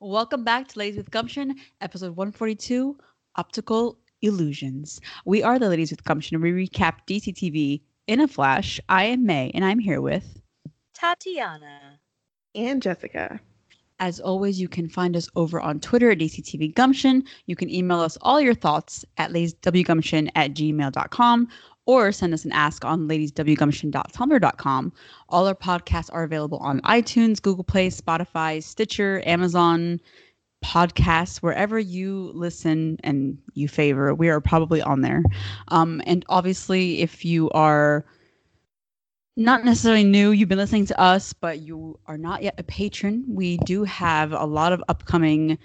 Welcome back to Ladies with Gumption, episode 142 Optical Illusions. We are the Ladies with Gumption. We recap DC TV in a flash. I am May, and I'm here with Tatiana. And Jessica. As always, you can find us over on Twitter at DCTV Gumption. You can email us all your thoughts at ladieswgumption at gmail.com or send us an ask on ladieswgumption.tumblr.com. All our podcasts are available on iTunes, Google Play, Spotify, Stitcher, Amazon podcasts, wherever you listen and you favor. We are probably on there. Um, and obviously, if you are not necessarily new, you've been listening to us, but you are not yet a patron, we do have a lot of upcoming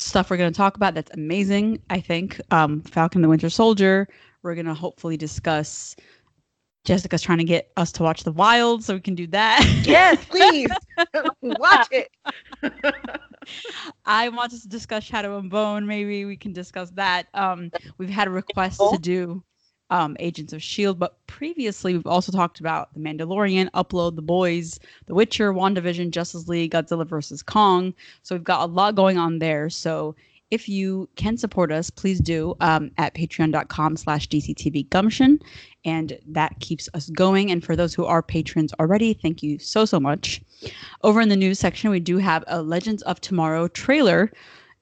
stuff we're going to talk about that's amazing i think um, falcon the winter soldier we're going to hopefully discuss jessica's trying to get us to watch the wild so we can do that. Yes, please. Watch it. i want us to discuss shadow and bone. Maybe we can discuss that. Um, we've had a request to do um, agents of shield but previously we've also talked about the mandalorian upload the boys the witcher wandavision justice league godzilla versus kong. So we've got a lot going on there. So if you can support us please do um, at patreon.com slash dctv gumption. And that keeps us going. And for those who are patrons already thank you so so much. Over in the news section we do have a legends of tomorrow trailer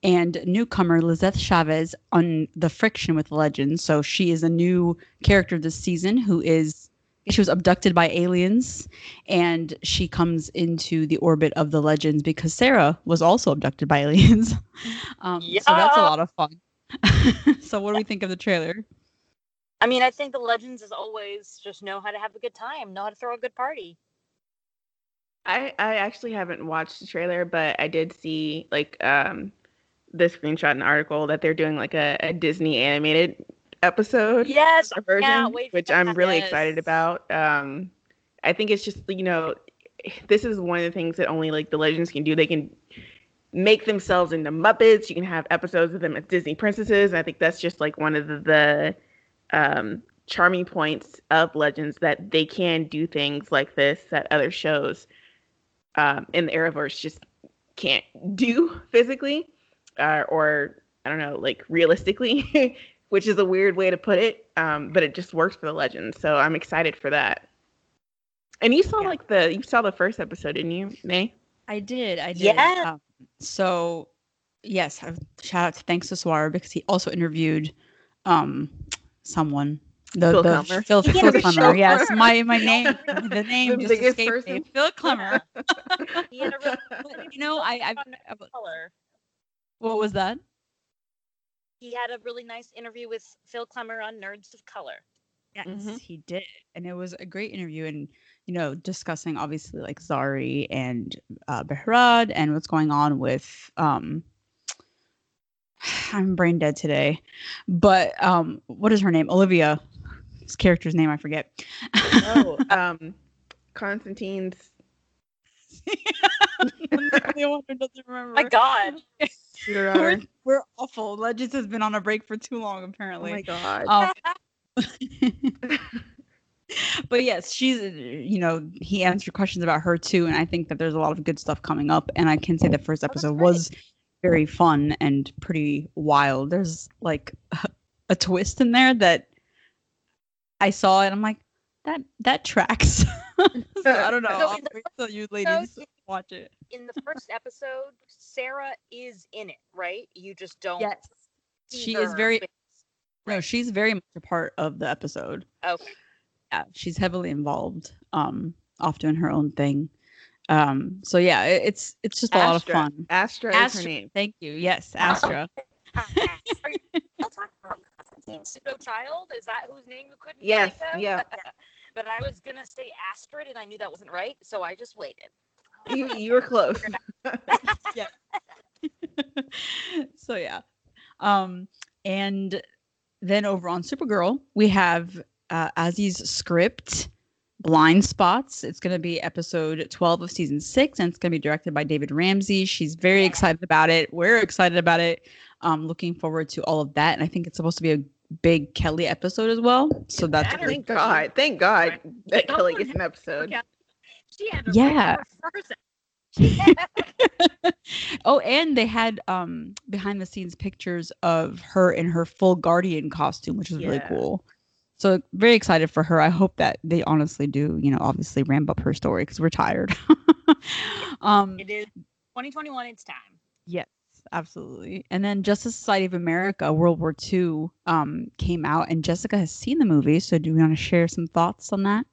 and newcomer Lizeth Chavez on the friction with legends. So she is a new character this season who is she was abducted by aliens and she comes into the orbit of the legends because Sarah was also abducted by aliens. um, So that's a lot of fun. so what do we think of the trailer? I mean, I think the legends, is always, just know how to have a good time, know how to throw a good party. I I actually haven't watched the trailer, but I did see like um the screenshot and article that they're doing like a, a Disney animated episode Yes, version, can't wait for which I'm really excited about. Um, I think it's just you know, this is one of the things that only like the legends can do. They can make themselves into Muppets. You can have episodes of them as Disney princesses. I think that's just like one of the, the um, charming points of legends that they can do things like this that other shows um, in the Arrowverse just can't do physically uh, or I don't know, like realistically, which is a weird way to put it. Um, but it just works for the legends, so I'm excited for that. And you saw Yeah. like the you saw the first episode, didn't you, May? I did. I did. Yeah. Um, so, yes, uh, shout out to thanks to Swara because he also interviewed um someone. The, Phil the Klemmer. Phil, He Phil interviewed Klemmer. Phil Yes, my my name, the name The just biggest escaped me. Phil Klemmer. He had a really But, you know, I, I, I color. what was that? He had a really nice interview with Phil Klemmer on Nerds of Color. Yes, Mhm. he did, and it was a great interview, and you know, discussing obviously like Zari and uh, Behrad and what's going on with um. I'm brain dead today, but um, what is her name? Olivia. His character's name I forget. Oh, um, Constantine's. the one who doesn't remember. My God. Peter we're, we're awful. Legends has been on a break for too long, apparently. Oh apparently. my god. Um, but yes, she's you know he answered questions about her too, and I think that there's a lot of good stuff coming up. And I can say the first Oh, episode great. was very fun and pretty wild. There's like a twist in there that I saw, and I'm like, that that tracks. so I don't know. So I'll in the you ladies watch it. In the first episode, Sarah is in it, right? You just don't. Yes, see she is very. face. No, she's very much a part of the episode. Okay. yeah, she's heavily involved, um, off doing her own thing. Um, so yeah, it, it's it's just a lot of fun. Astra, is her name. thank you. Yes, Astra. Are you still talking about Constantine pseudo child? Is that whose name you couldn't Yes, think of? yeah. but I was gonna say Astrid, and I knew that wasn't right, so I just waited. You you were close. yeah. so yeah, um, and then over on Supergirl, we have uh, Azie's script. Blind Spots. It's going to be episode 12 of season six, and it's going to be directed by David Ramsey. She's very Yeah. excited about it. We're excited about it. Um, looking forward to all of that. And I think it's supposed to be a big Kelly episode as well. So that's Better. Thank God. Thank God that Kelly forget- gets an episode. She had to Yeah. write her first- She had- Oh, and they had um behind the scenes pictures of her in her full guardian costume, which was really cool. So very excited for her. I hope that they honestly do, you know, obviously ramp up her story because we're tired. um It is 2021. It's time. Yes, absolutely. And then Justice Society of America, World War II, um, came out, and Jessica has seen the movie. So, do you want to share some thoughts on that?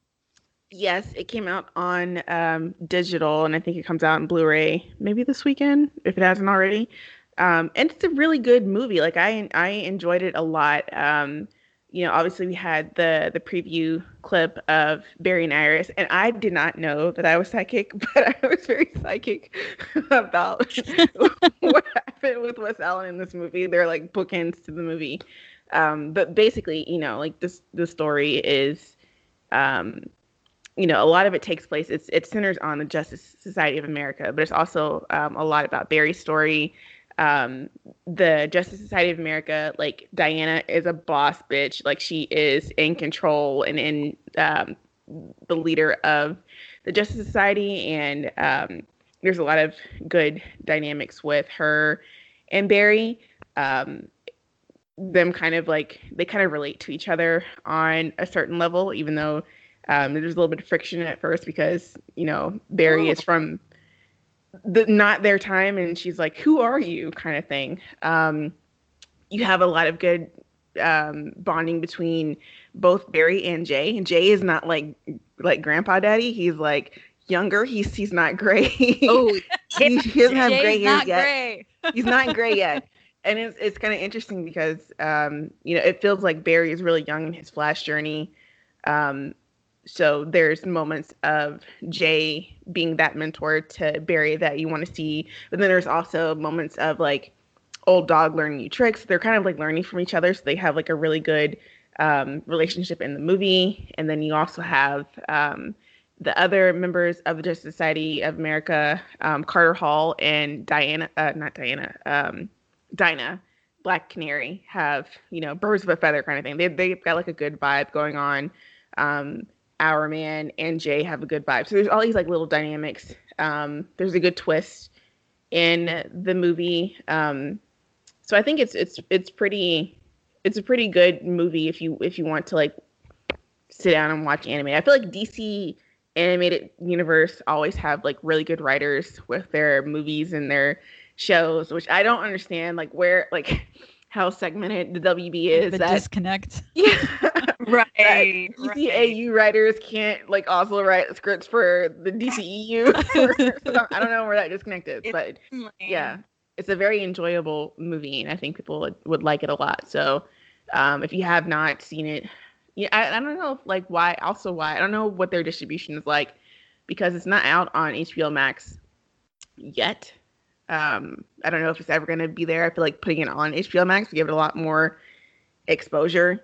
Yes, it came out on um, digital, and I think it comes out in Blu-ray maybe this weekend if it hasn't already. Um, and it's a really good movie. Like I I enjoyed it a lot. Um, you know, obviously we had the the preview clip of Barry and Iris, and I did not know that I was psychic, but I was very psychic about what happened with Wes Allen in this movie. They're like bookends to the movie. Um, but basically, you know, like this the story is um, you know, a lot of it takes place. It's it centers on the Justice Society of America, but it's also um, a lot about Barry's story. Um, the Justice Society of America, like Diana, is a boss bitch. Like she is in control and in um, the leader of the Justice Society, and um, there's a lot of good dynamics with her and Barry. Um, them kind of like they kind of relate to each other on a certain level, even though um, there's a little bit of friction at first because you know Barry is from the not their time, and she's like, "Who are you?" kind of thing. Um, you have a lot of good um, bonding between both Barry and Jay. And Jay is not like like Grandpa Daddy. He's like younger. He's he's not gray. Oh, he, he doesn't have Jay's gray hairs yet gray. he's not gray yet. And it's it's kind of interesting because um, you know it feels like Barry is really young in his Flash journey. Um, so there's moments of Jay being that mentor to Barry that you want to see, but then there's also moments of like old dog learning new tricks. They're kind of like learning from each other, so they have like a really good um, relationship in the movie. And then you also have um, the other members of the Justice Society of America, um, Carter Hall and Diana, uh, not Diana, um, Dinah, Black Canary, have you know birds of a feather kind of thing. They they've got like a good vibe going on. Um, Hourman and Jay have a good vibe. So there's all these like little dynamics. Um, there's a good twist in the movie. Um, so I think it's it's it's pretty it's a pretty good movie if you if you want to like sit down and watch anime. I feel like DC animated universe always have like really good writers with their movies and their shows, which I don't understand like where like how segmented the WB is. the that disconnect. yeah, right. that right. DCAU writers can't like also write scripts for the DCEU. I don't know where that disconnect is, but yeah, it's a very enjoyable movie, and I think people would, would like it a lot. So, um, if you have not seen it, yeah, I, I don't know like why. Also, why I don't know what their distribution is like because it's not out on HBO Max yet. Um, I don't know if it's ever going to be there. I feel like putting it on HBO Max would give it a lot more exposure.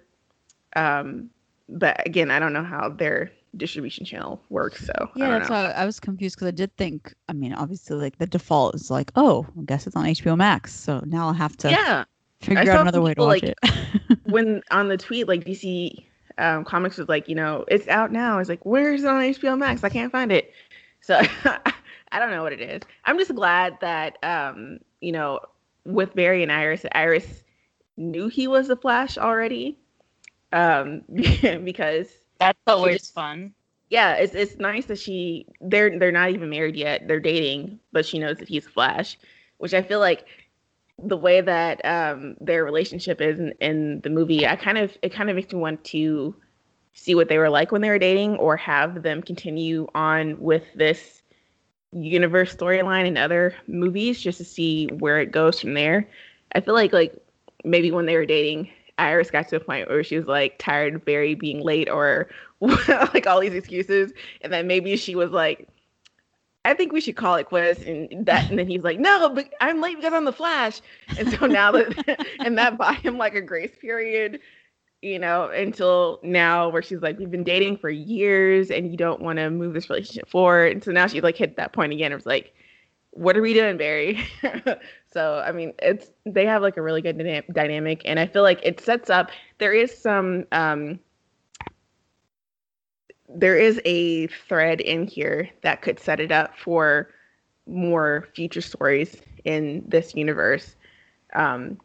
Um, but again, I don't know how their distribution channel works. So I Yeah, that's why I was confused because I did think. I mean, obviously, like the default is like, oh, I guess it's on HBO Max. So now I'll have to yeah. figure out another way to watch like, it. when on the tweet, like DC um, Comics was like, you know, it's out now. It's like, where is it on HBO Max? I can't find it. So I don't know what it is. I'm just glad that, um, you know, with Barry and Iris, Iris knew he was the Flash already, um, because That's always just- fun. yeah, it's it's nice that she they're they're not even married yet. They're dating, but she knows that he's Flash, which I feel like the way that um their relationship is in, in the movie, I kind of it kind of makes me want to see what they were like when they were dating or have them continue on with this universe storyline in other movies just to see where it goes from there. I feel like like maybe when they were dating, Iris got to a point where she was like tired of Barry being late or like all these excuses, and then maybe she was like, "I think we should call it quits," and that, and then he's like, "No, but I'm late because I'm the Flash," and so now that and that bought him like a grace period, you know, until now where she's like, "We've been dating for years, and you don't want to move this relationship forward," and so now she's like hit that point again. It was like, "What are we doing, Barry?" so I mean, it's they have like a really good dyna- dynamic, and I feel like it sets up. There is some. um there is a thread in here that could set it up for more future stories in this universe. Um,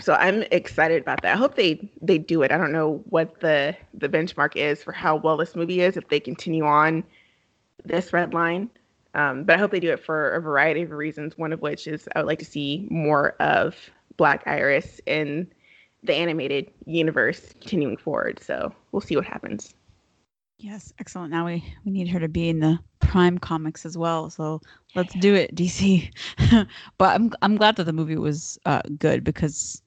so I'm excited about that. I hope they they do it. I don't know what the the benchmark is for how well this movie is if they continue on this red line. Um, but I hope they do it for a variety of reasons. One of which is I would like to see more of Black Iris in the animated universe continuing forward. So we'll see what happens. Yes, excellent. Now we we need her to be in the Prime comics as well. So let's do it, DC. but I'm I'm glad that the movie was uh, good because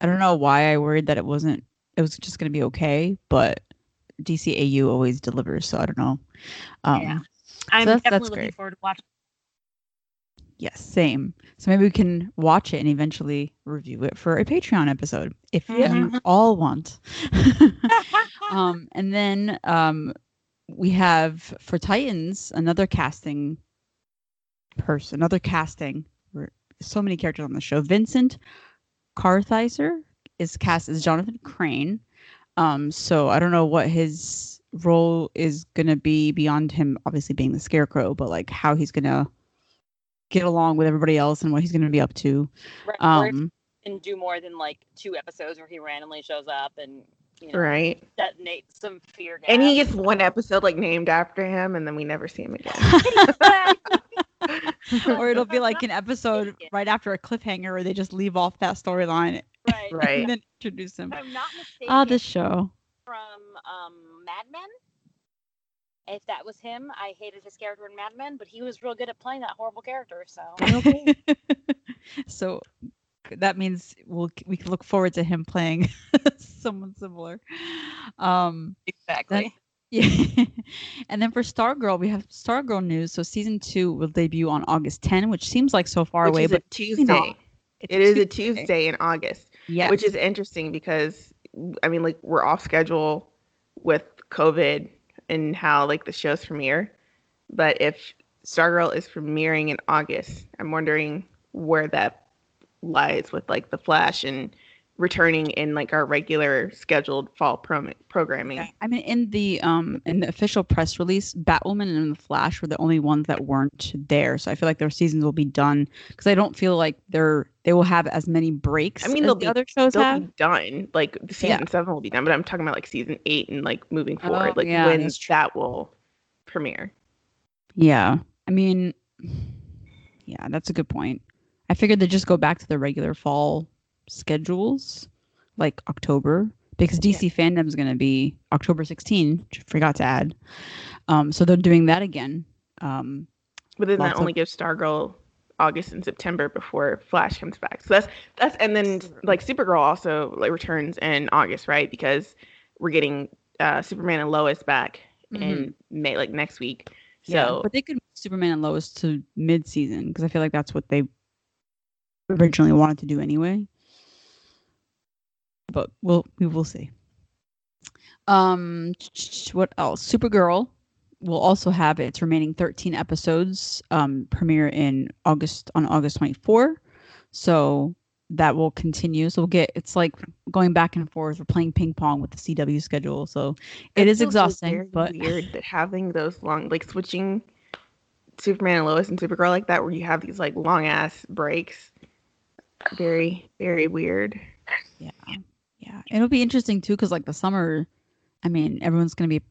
I don't know why I worried that it wasn't. It was just going to be okay, but DCAU always delivers. So I don't know. Um, Yeah. I'm that's- definitely that's looking great. forward to watching. Yes, same. So maybe we can watch it and eventually review it for a Patreon episode if you all want. um, and then um, we have for Titans another casting person, another casting. So many characters on the show. Vincent Kartheiser is cast as Jonathan Crane. Um, so I don't know what his role is gonna be beyond him obviously being the scarecrow, but like how he's gonna get along with everybody else and what he's gonna be up to. Right, Um, can do more than like two episodes where he randomly shows up and you know Right. detonate some fear gas. And he gets one episode like named after him, and then we never see him again. or it'll be like an episode right after a cliffhanger where they just leave off that storyline right. Right. and then introduce him. If I'm not mistaken, Ah, this show. From um, Mad Men. If that was him, I hated his character in Mad Men, but he was real good at playing that horrible character. So so that means we'll we can look forward to him playing someone similar. Um exactly. yeah. and then for Stargirl, we have Stargirl news. So season two will debut on August 10, which seems like so far which away, is but a Tuesday. not. it's It is a Tuesday in August, Yeah. which is interesting because I mean, like we're off schedule with COVID and how like the shows premiere. But if Stargirl is premiering in August, I'm wondering where that lies with like the Flash and returning in like our regular scheduled fall prom- programming. I mean, in the um in the official press release, Batwoman and the Flash were the only ones that weren't there. So I feel like their seasons will be done because I don't feel like they're they will have as many breaks. I mean, as they'll the be- other shows They'll have. be done. Like the Yeah. season seven will be done, but I'm talking about like season eight and like moving forward, Oh, like yeah, when that will premiere. Yeah, I mean, yeah, that's a good point. I figured they'd just go back to the regular fall schedules, like October, because DC fandom is going to be October 16. Forgot to add. Um, so they're doing that again. Um, But then that of- only gives Stargirl August and September before Flash comes back. So that's that's and then like Supergirl also like returns in August, right? Because we're getting uh, Superman and Lois back in May, like next week. So Yeah, but they could move Superman and Lois to mid-season because I feel like that's what they originally wanted to do anyway. But we'll we will see. Um, what else? Supergirl will also have its remaining 13 episodes um, premiere in August on August 24. So that will continue. So we'll get it's like going back and forth. We're playing ping pong with the CW schedule. So it is feels, exhausting, very but weird that having those long like switching Superman and Lois and Supergirl like that, where you have these like long ass breaks. Very very weird. Yeah. Yeah. It'll be interesting too because like the summer, I mean, everyone's gonna be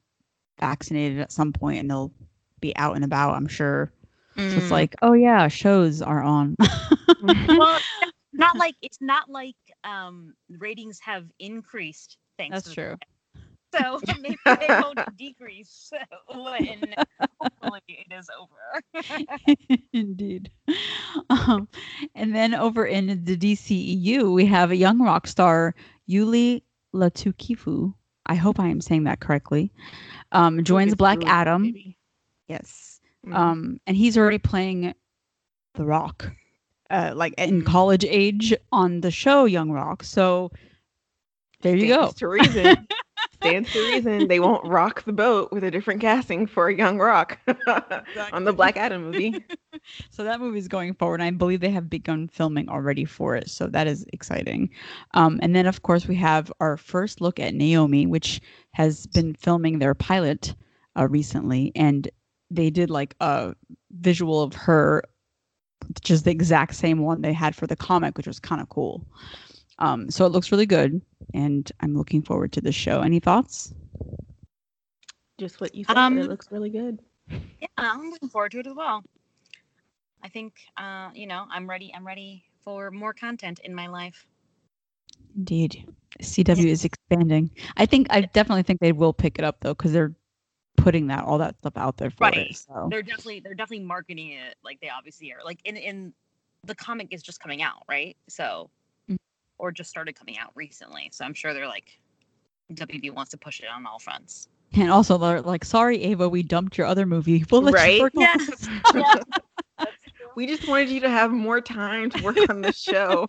vaccinated at some point and they'll be out and about, I'm sure. So Mm. it's like, oh yeah, shows are on. well, not like it's not like um ratings have increased. Thanks. That's to true. So maybe they won't decrease when hopefully it is over. Indeed. Um, and then over in the DCEU, we have a young rock star, Uli Latukefu. I hope I am saying that correctly. Um, joins Black Adam. maybe. Yes. Mhm. um and he's already playing the rock uh like in college age on the show young rock so there you go to reason. Stands to reason they won't rock the boat with a different casting for a young rock on the Black Adam movie. so that movie is going forward i believe they have begun filming already for it so that is exciting um and then of course we have our first look at naomi which has been filming their pilot uh, recently and they did like a visual of her which is the exact same one they had for the comic, which was kind of cool. Um, so it looks really good, and I'm looking forward to the show. Any thoughts? Just what you said. Um, it looks really good. Yeah, I'm looking forward to it as well. I think uh, you know, I'm ready. I'm ready for more content in my life. Indeed, CW is expanding. I think I definitely think they will pick it up though, because they're putting that all that stuff out there for Right. it. So They're definitely they're definitely marketing it like they obviously are. Like in in the comic is just coming out, right? So. Or just started coming out recently. So I'm sure they're like WB wants to push it on all fronts. and also they're like, sorry, Ava, we dumped your other movie. We'll let Right? you work on Yeah. this." Yeah. We just wanted you to have more time to work on the show.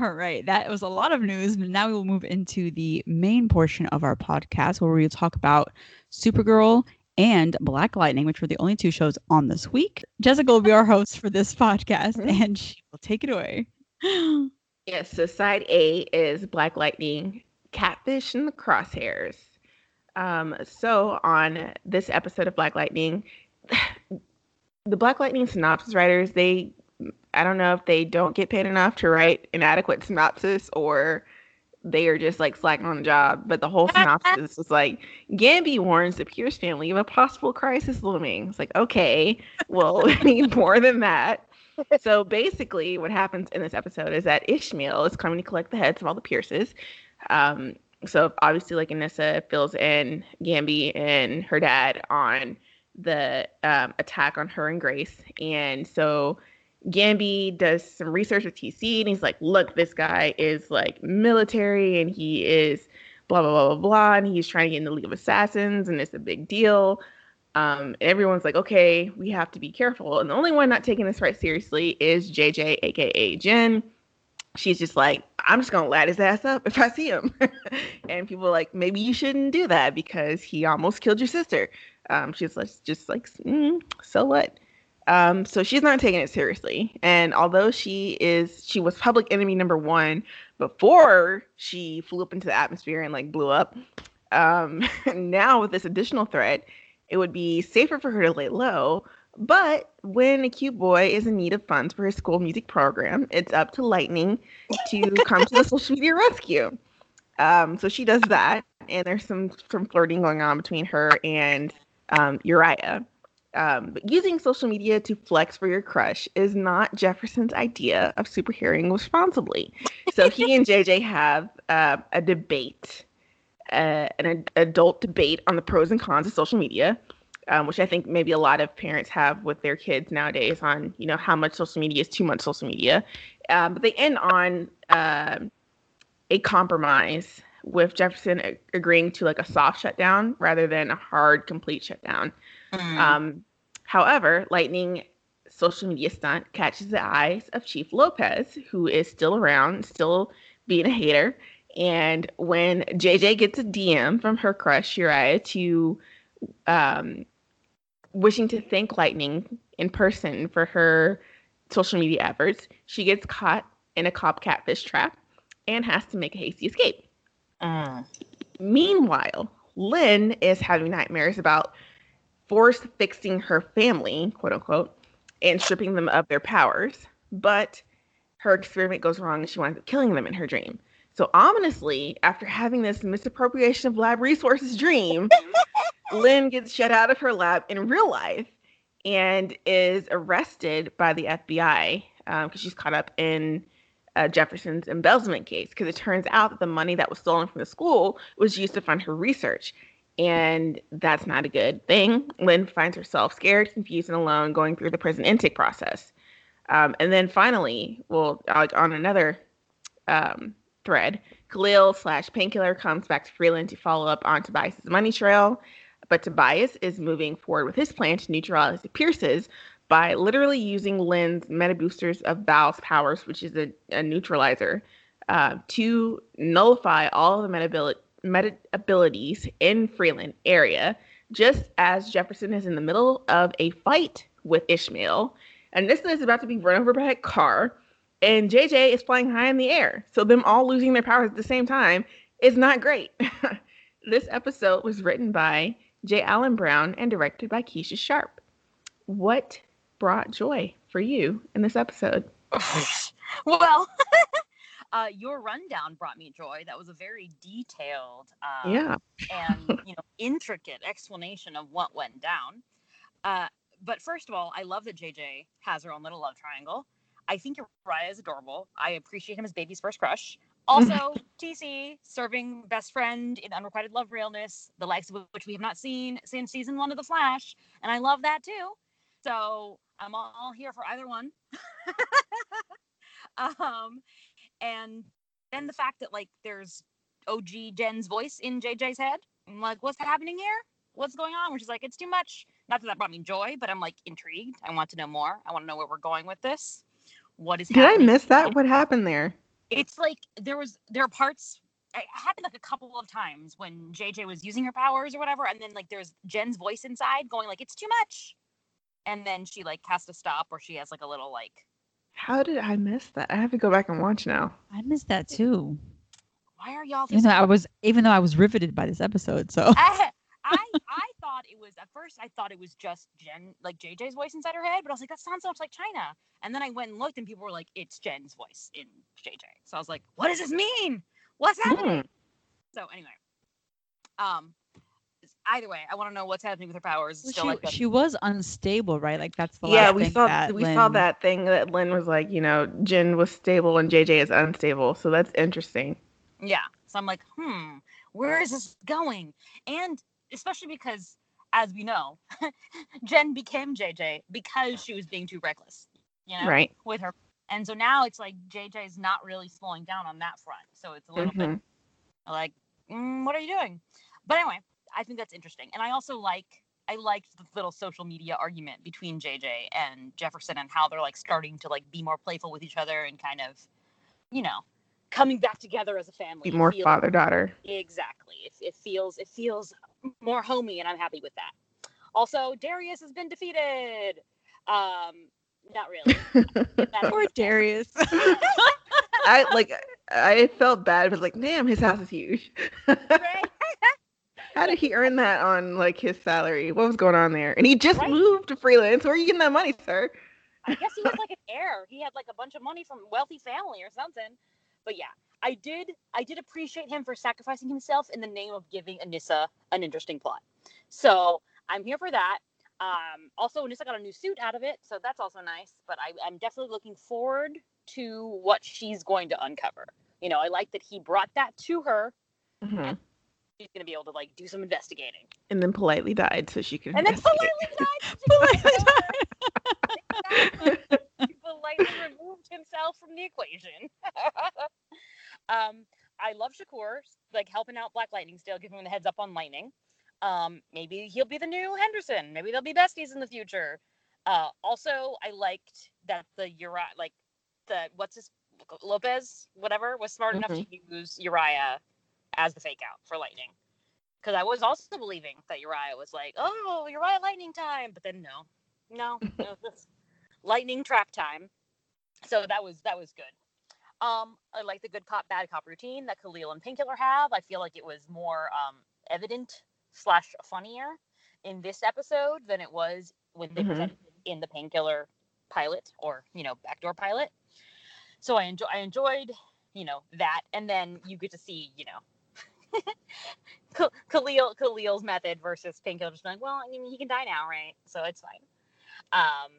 All right, that was a lot of news. but Now we will move into the main portion of our podcast where we will talk about Supergirl and Black Lightning, which were the only two shows on this week. Jessica will be our host for this podcast, and she will take it away. Yes, so side A is Black Lightning, Catfish, and the Crosshairs. Um, so on this episode of Black Lightning, the Black Lightning synopsis writers, they I don't know if they don't get paid enough to write an adequate synopsis or they are just like slacking on the job. But the whole synopsis was like Gambi warns the Pierce family of a possible crisis looming. It's like, okay, well, we need more than that so basically, what happens in this episode is that Ishmael is coming to collect the heads of all the Pierces. Um, so obviously, like Anissa fills in Gambi and her dad on the um, attack on her and Grace, and so Gambi does some research with TC, and he's like, "Look, this guy is like military, and he is blah blah blah blah blah, and he's trying to get in the League of Assassins, and it's a big deal." Um, everyone's like, okay, we have to be careful. And the only one not taking this right seriously is JJ, aka Jen. She's just like, I'm just gonna light his ass up if I see him. and people are like, maybe you shouldn't do that because he almost killed your sister. Um, she's like, just like, mm, so what? Um, so she's not taking it seriously. And although she is, she was public enemy number one before she flew up into the atmosphere and like blew up. Um, now with this additional threat, it would be safer for her to lay low. But when a cute boy is in need of funds for his school music program, it's up to Lightning to come to the social media rescue. Um, so she does that, and there's some some flirting going on between her and um, Uriah. Um, but using social media to flex for your crush is not Jefferson's idea of superheroing responsibly. So he and JJ have uh, a debate uh, an ad- adult debate on the pros and cons of social media, um, which I think maybe a lot of parents have with their kids nowadays on you know how much social media is too much social media. Um, but they end on uh, a compromise with Jefferson agreeing to like a soft shutdown rather than a hard complete shutdown. Um, however, Lightning social media stunt catches the eyes of Chief Lopez, who is still around, still being a hater. And when JJ gets a DM from her crush Uriah to um, wishing to thank Lightning in person for her social media efforts, she gets caught in a cop catfish trap and has to make a hasty escape. Mm. Meanwhile, Lynn is having nightmares about force fixing her family, quote unquote, and stripping them of their powers. But her experiment goes wrong and she winds up killing them in her dream. So, ominously, after having this misappropriation of lab resources dream, Lynn gets shut out of her lab in real life and is arrested by the FBI because she's caught up in uh, Jefferson's embezzlement case. Because it turns out that the money that was stolen from the school was used to fund her research. And that's not a good thing. Lynn finds herself scared, confused, and alone going through the prison intake process. Um, and then finally, well, like on another um, thread, Khalil slash Painkiller comes back to Freeland to follow up on Tobias's money trail. But Tobias is moving forward with his plan to neutralize the Pierces by literally using Lynn's meta boosters of Val's powers, which is a, a neutralizer, uh, to nullify all of the meta, meta abilities in Freeland area, just as Jefferson is in the middle of a fight with Ishmael. And this is about to be run over by a car, and JJ is flying high in the air. So them all losing their powers at the same time is not great. this episode was written by J. Allen Brown and directed by Keesha Sharp. what brought joy for you in this episode? well, uh, your rundown brought me joy. That was a very detailed, um, yeah, and you know, intricate explanation of what went down. Uh, but first of all, I love that JJ has her own little love triangle. I think Uriah is adorable. I appreciate him as baby's first crush. Also, TC serving best friend in unrequited love realness, the likes of which we have not seen since season one of The Flash, and I love that too. So I'm all here for either one. um, and then the fact that like there's OG Jen's voice in JJ's head. I'm like, what's happening here? What's going on? Which is like, it's too much. Not that that brought me joy, but I'm like intrigued. I want to know more. I want to know where we're going with this. What is Did I miss that? What happened there? It's like there was there are parts it happened like a couple of times when JJ was using her powers or whatever, and then like there's Jen's voice inside going like it's too much, and then she like has to stop or she has like a little like How did I miss that? I have to go back and watch now. I missed that too. why are y'all Even though I was, even though I was riveted by this episode. So I, I I thought it was at first I thought it was just Jen like JJ's voice inside her head, but I was like that sounds so much like China. And then I went and looked and people were like it's Jen's voice in JJ. So I was like, what does this mean? What's happening? Hmm. So anyway, um, either way, I want to know what's happening with her powers. It's she, like she was unstable, right? Like that's the Yeah, last we thing saw that we saw that thing that Lynn was like, you know, Jen was stable and JJ is unstable. So that's interesting. Yeah. So I'm like, hmm, where is this going? And especially because, as we know, Jen became JJ because she was being too reckless, you know, Right. with her. And so now it's like JJ is not really slowing down on that front. So it's a little bit Mhm. like, mm, what are you doing? But anyway, I think that's interesting. And I also like, I liked the little social media argument between JJ and Jefferson and how they're like starting to like be more playful with each other and kind of, you know, coming back together as a family. Be more feels- father daughter. Exactly. It, it feels it feels more homey, and I'm happy with that. Also, Darius has been defeated. Um, not really. That Poor Darius. I like I felt bad, but like, damn, his house is huge. Right? How did he earn that on like his salary? What was going on there? And he just Right. moved to Freeland. Where are you getting that money, sir? I guess he was like an heir. He had like a bunch of money from a wealthy family or something. But yeah, I did I did appreciate him for sacrificing himself in the name of giving Anissa an interesting plot. So I'm here for that. Um, also, Anissa got a new suit out of it, so that's also nice. But I, I'm definitely looking forward to what she's going to uncover. You know, I like that he brought that to her. Mhm. She's gonna be able to like do some investigating, And then politely died so she could and then politely died. So he could politely removed himself from the equation. um, I love Shakur, like helping out Black Lightning still, giving him the heads up on Lightning. Um, maybe he'll be the new Henderson. Maybe they'll be besties in the future. Uh, also, I liked that the Uriah, like the what's his Lopez, whatever, was smart enough to use Uriah as the fake out for Lightning. Because I was also believing that Uriah was like, oh, Uriah Lightning time, but then no, no, no, Lightning trap time. So that was that was good. Um, I like the good cop bad cop routine that Khalil and Painkiller have. I feel like it was more um, evident slash funnier in this episode than it was when they Mhm. presented it in the Painkiller pilot or you know backdoor pilot. So I enjoy I enjoyed you know that, and then you get to see you know Khalil Khalil's method versus Painkiller just being like, well, I mean, he can die now, right? So it's fine. Um,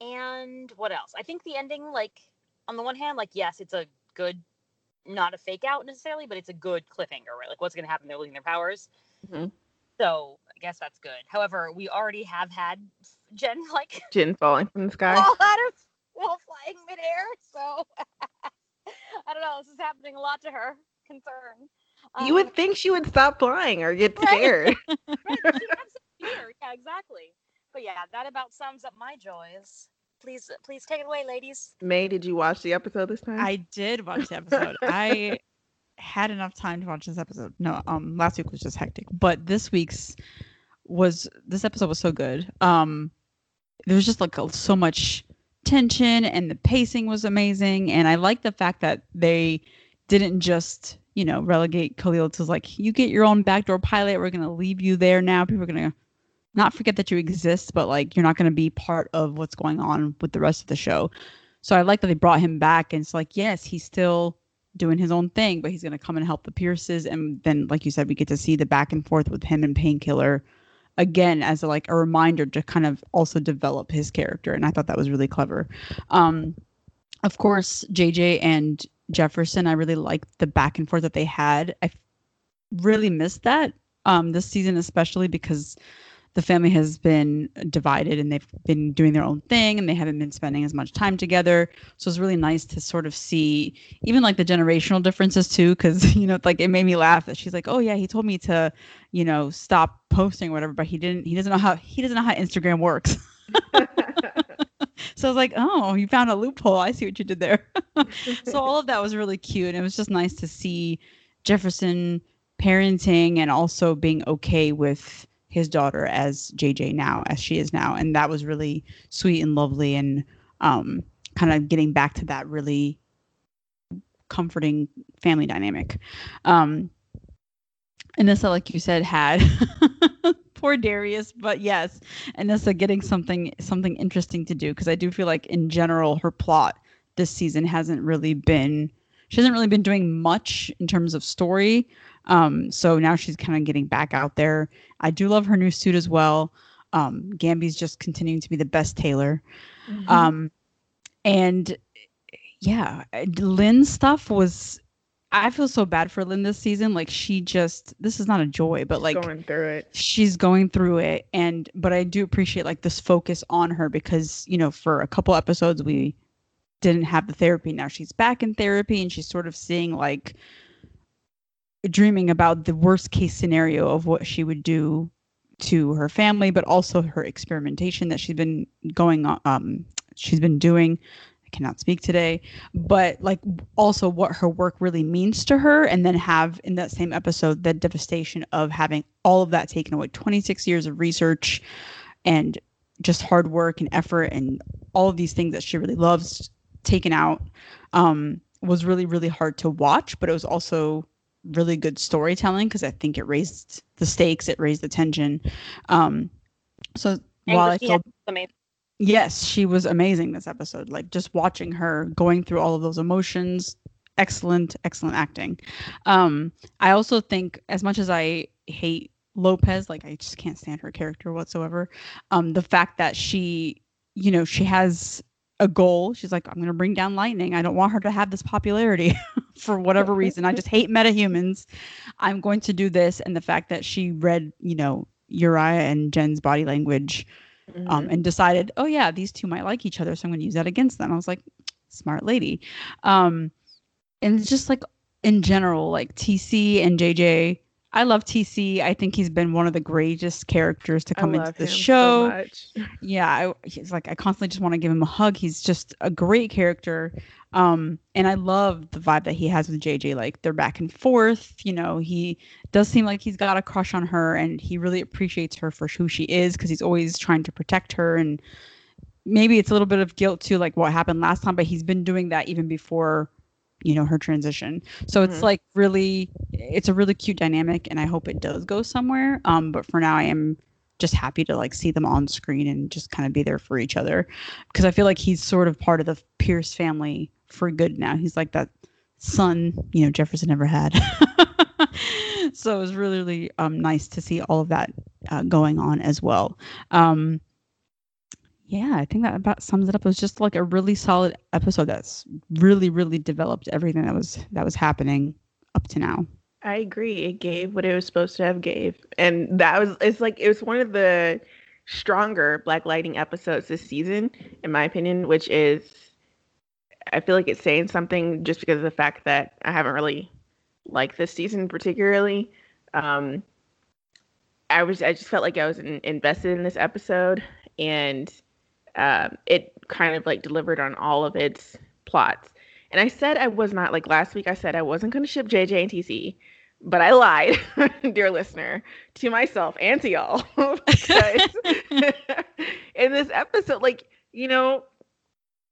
and what else? I think the ending, like, on the one hand, like, yes, it's a good, not a fake out necessarily, but it's a good cliffhanger, right? Like, what's going to happen? They're losing their powers. Mhm. So I guess that's good. However, we already have had Jen, like, Jen falling from the sky. fall out of while flying midair. So I don't know. This is happening a lot to her. Concern. you Um, would think she would stop flying or get scared. Right, she fear. Yeah, exactly. But yeah, that about sums up my joys. Please, please take it away, ladies. May, did you watch the episode this time? I did watch the episode. I had enough time to watch this episode. No, um, last week was just hectic, but this week's was this episode was so good. Um, there was just like a- so much tension, and the pacing was amazing, and I like the fact that they didn't just you know relegate Khalil to like you get your own backdoor pilot. We're gonna leave you there now. People are gonna not forget that you exist, but like you're not going to be part of what's going on with the rest of the show. So I like that they brought him back, and it's like, yes, he's still doing his own thing, but he's going to come and help the Pierces. And then, like you said, we get to see the back and forth with him and Painkiller again as a, like a reminder to kind of also develop his character. And I thought that was really clever. Um, of course, JJ and Jefferson, I really liked the back and forth that they had. I really missed that um, this season, especially because the family has been divided and they've been doing their own thing and they haven't been spending as much time together. So it's really nice to sort of see even like the generational differences too, because you know, like it made me laugh that she's like, "Oh yeah, he told me to, you know, stop posting or whatever, but he didn't. He doesn't know how he doesn't know how Instagram works." so I was like, "Oh, you found a loophole. I see what you did there." so all of that was really cute. And it was just nice to see Jefferson parenting and also being okay with his daughter as JJ now, as she is now. And that was really sweet and lovely and um, kind of getting back to that really comforting family dynamic. Um, Anissa, like you said, had poor Darius, but yes, Anissa getting something something interesting to do because I do feel like in general her plot this season hasn't really been she hasn't really been doing much in terms of story. Um, so now she's kind of getting back out there. I do love her new suit as well. Um, Gambi's just continuing to be the best tailor. Mm-hmm. Um, and yeah, Lynn's stuff was. I feel so bad for Lynn this season. Like she just, this is not a joy, but like going through it. She's going through it, and but I do appreciate like this focus on her because you know for a couple episodes we didn't have the therapy. Now she's back in therapy, and she's sort of seeing like dreaming about the worst case scenario of what she would do to her family, but also her experimentation that she's been going on. Um, she's been doing. Cannot speak today, but like also what her work really means to her, and then have in that same episode the devastation of having all of that taken away. Twenty six years of research, and just hard work and effort, and all of these things that she really loves taken out. Um, was really really hard to watch, but it was also really good storytelling because I think it raised the stakes, it raised the tension. Um, so and while I felt yes, she was amazing this episode. Like just watching her going through all of those emotions, excellent, excellent acting. Um, I also think as much as I hate Lopez, like I just can't stand her character whatsoever. Um, the fact that she, you know, she has a goal. She's like, I'm going to bring down lightning. I don't want her to have this popularity for whatever reason. I just hate metahumans. I'm going to do this. And the fact that she read, you know, Uriah and Jen's body language um, mm-hmm. and decided, oh, yeah, these two might like each other. So I'm going to use that against them. I was like, smart lady. Um, and just like in general, like TC and JJ I love TC. I think he's been one of the greatest characters to come into the show. So yeah, I, he's like I constantly just want to give him a hug. He's just a great character. Um, and I love the vibe that he has with JJ. Like they're back and forth. You know, he does seem like he's got a crush on her, and he really appreciates her for who she is because he's always trying to protect her. And maybe it's a little bit of guilt too, like what happened last time. But he's been doing that even before you know her transition so mm-hmm. it's like really it's a really cute dynamic and i hope it does go somewhere um but for now i am just happy to like see them on screen and just kind of be there for each other because i feel like he's sort of part of the pierce family for good now he's like that son you know jefferson never had so it was really really um, nice to see all of that uh, going on as well um yeah, I think that about sums it up. It was just like a really solid episode that's really, really developed everything that was that was happening up to now. I agree. It gave what it was supposed to have gave. And that was it's like it was one of the stronger Black Lightning episodes this season, in my opinion, which is I feel like it's saying something just because of the fact that I haven't really liked this season particularly. Um I was I just felt like I was in, invested in this episode and um, it kind of like delivered on all of its plots. And I said I was not like last week. I said I wasn't going to ship JJ and TC, but I lied, dear listener, to myself and to y'all. in this episode, like you know,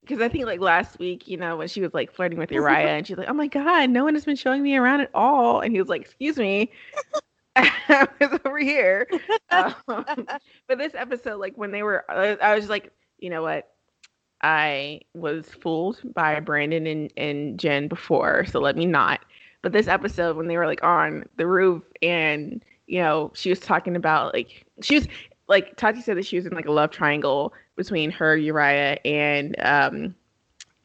because I think like last week, you know, when she was like flirting with Uriah, and she's like, "Oh my god, no one has been showing me around at all," and he was like, "Excuse me." I was over here. Um, but this episode, like when they were, I was like, you know what? I was fooled by Brandon and, and Jen before, so let me not. But this episode, when they were like on the roof and, you know, she was talking about like, she was like, Tati said that she was in like a love triangle between her, Uriah, and um,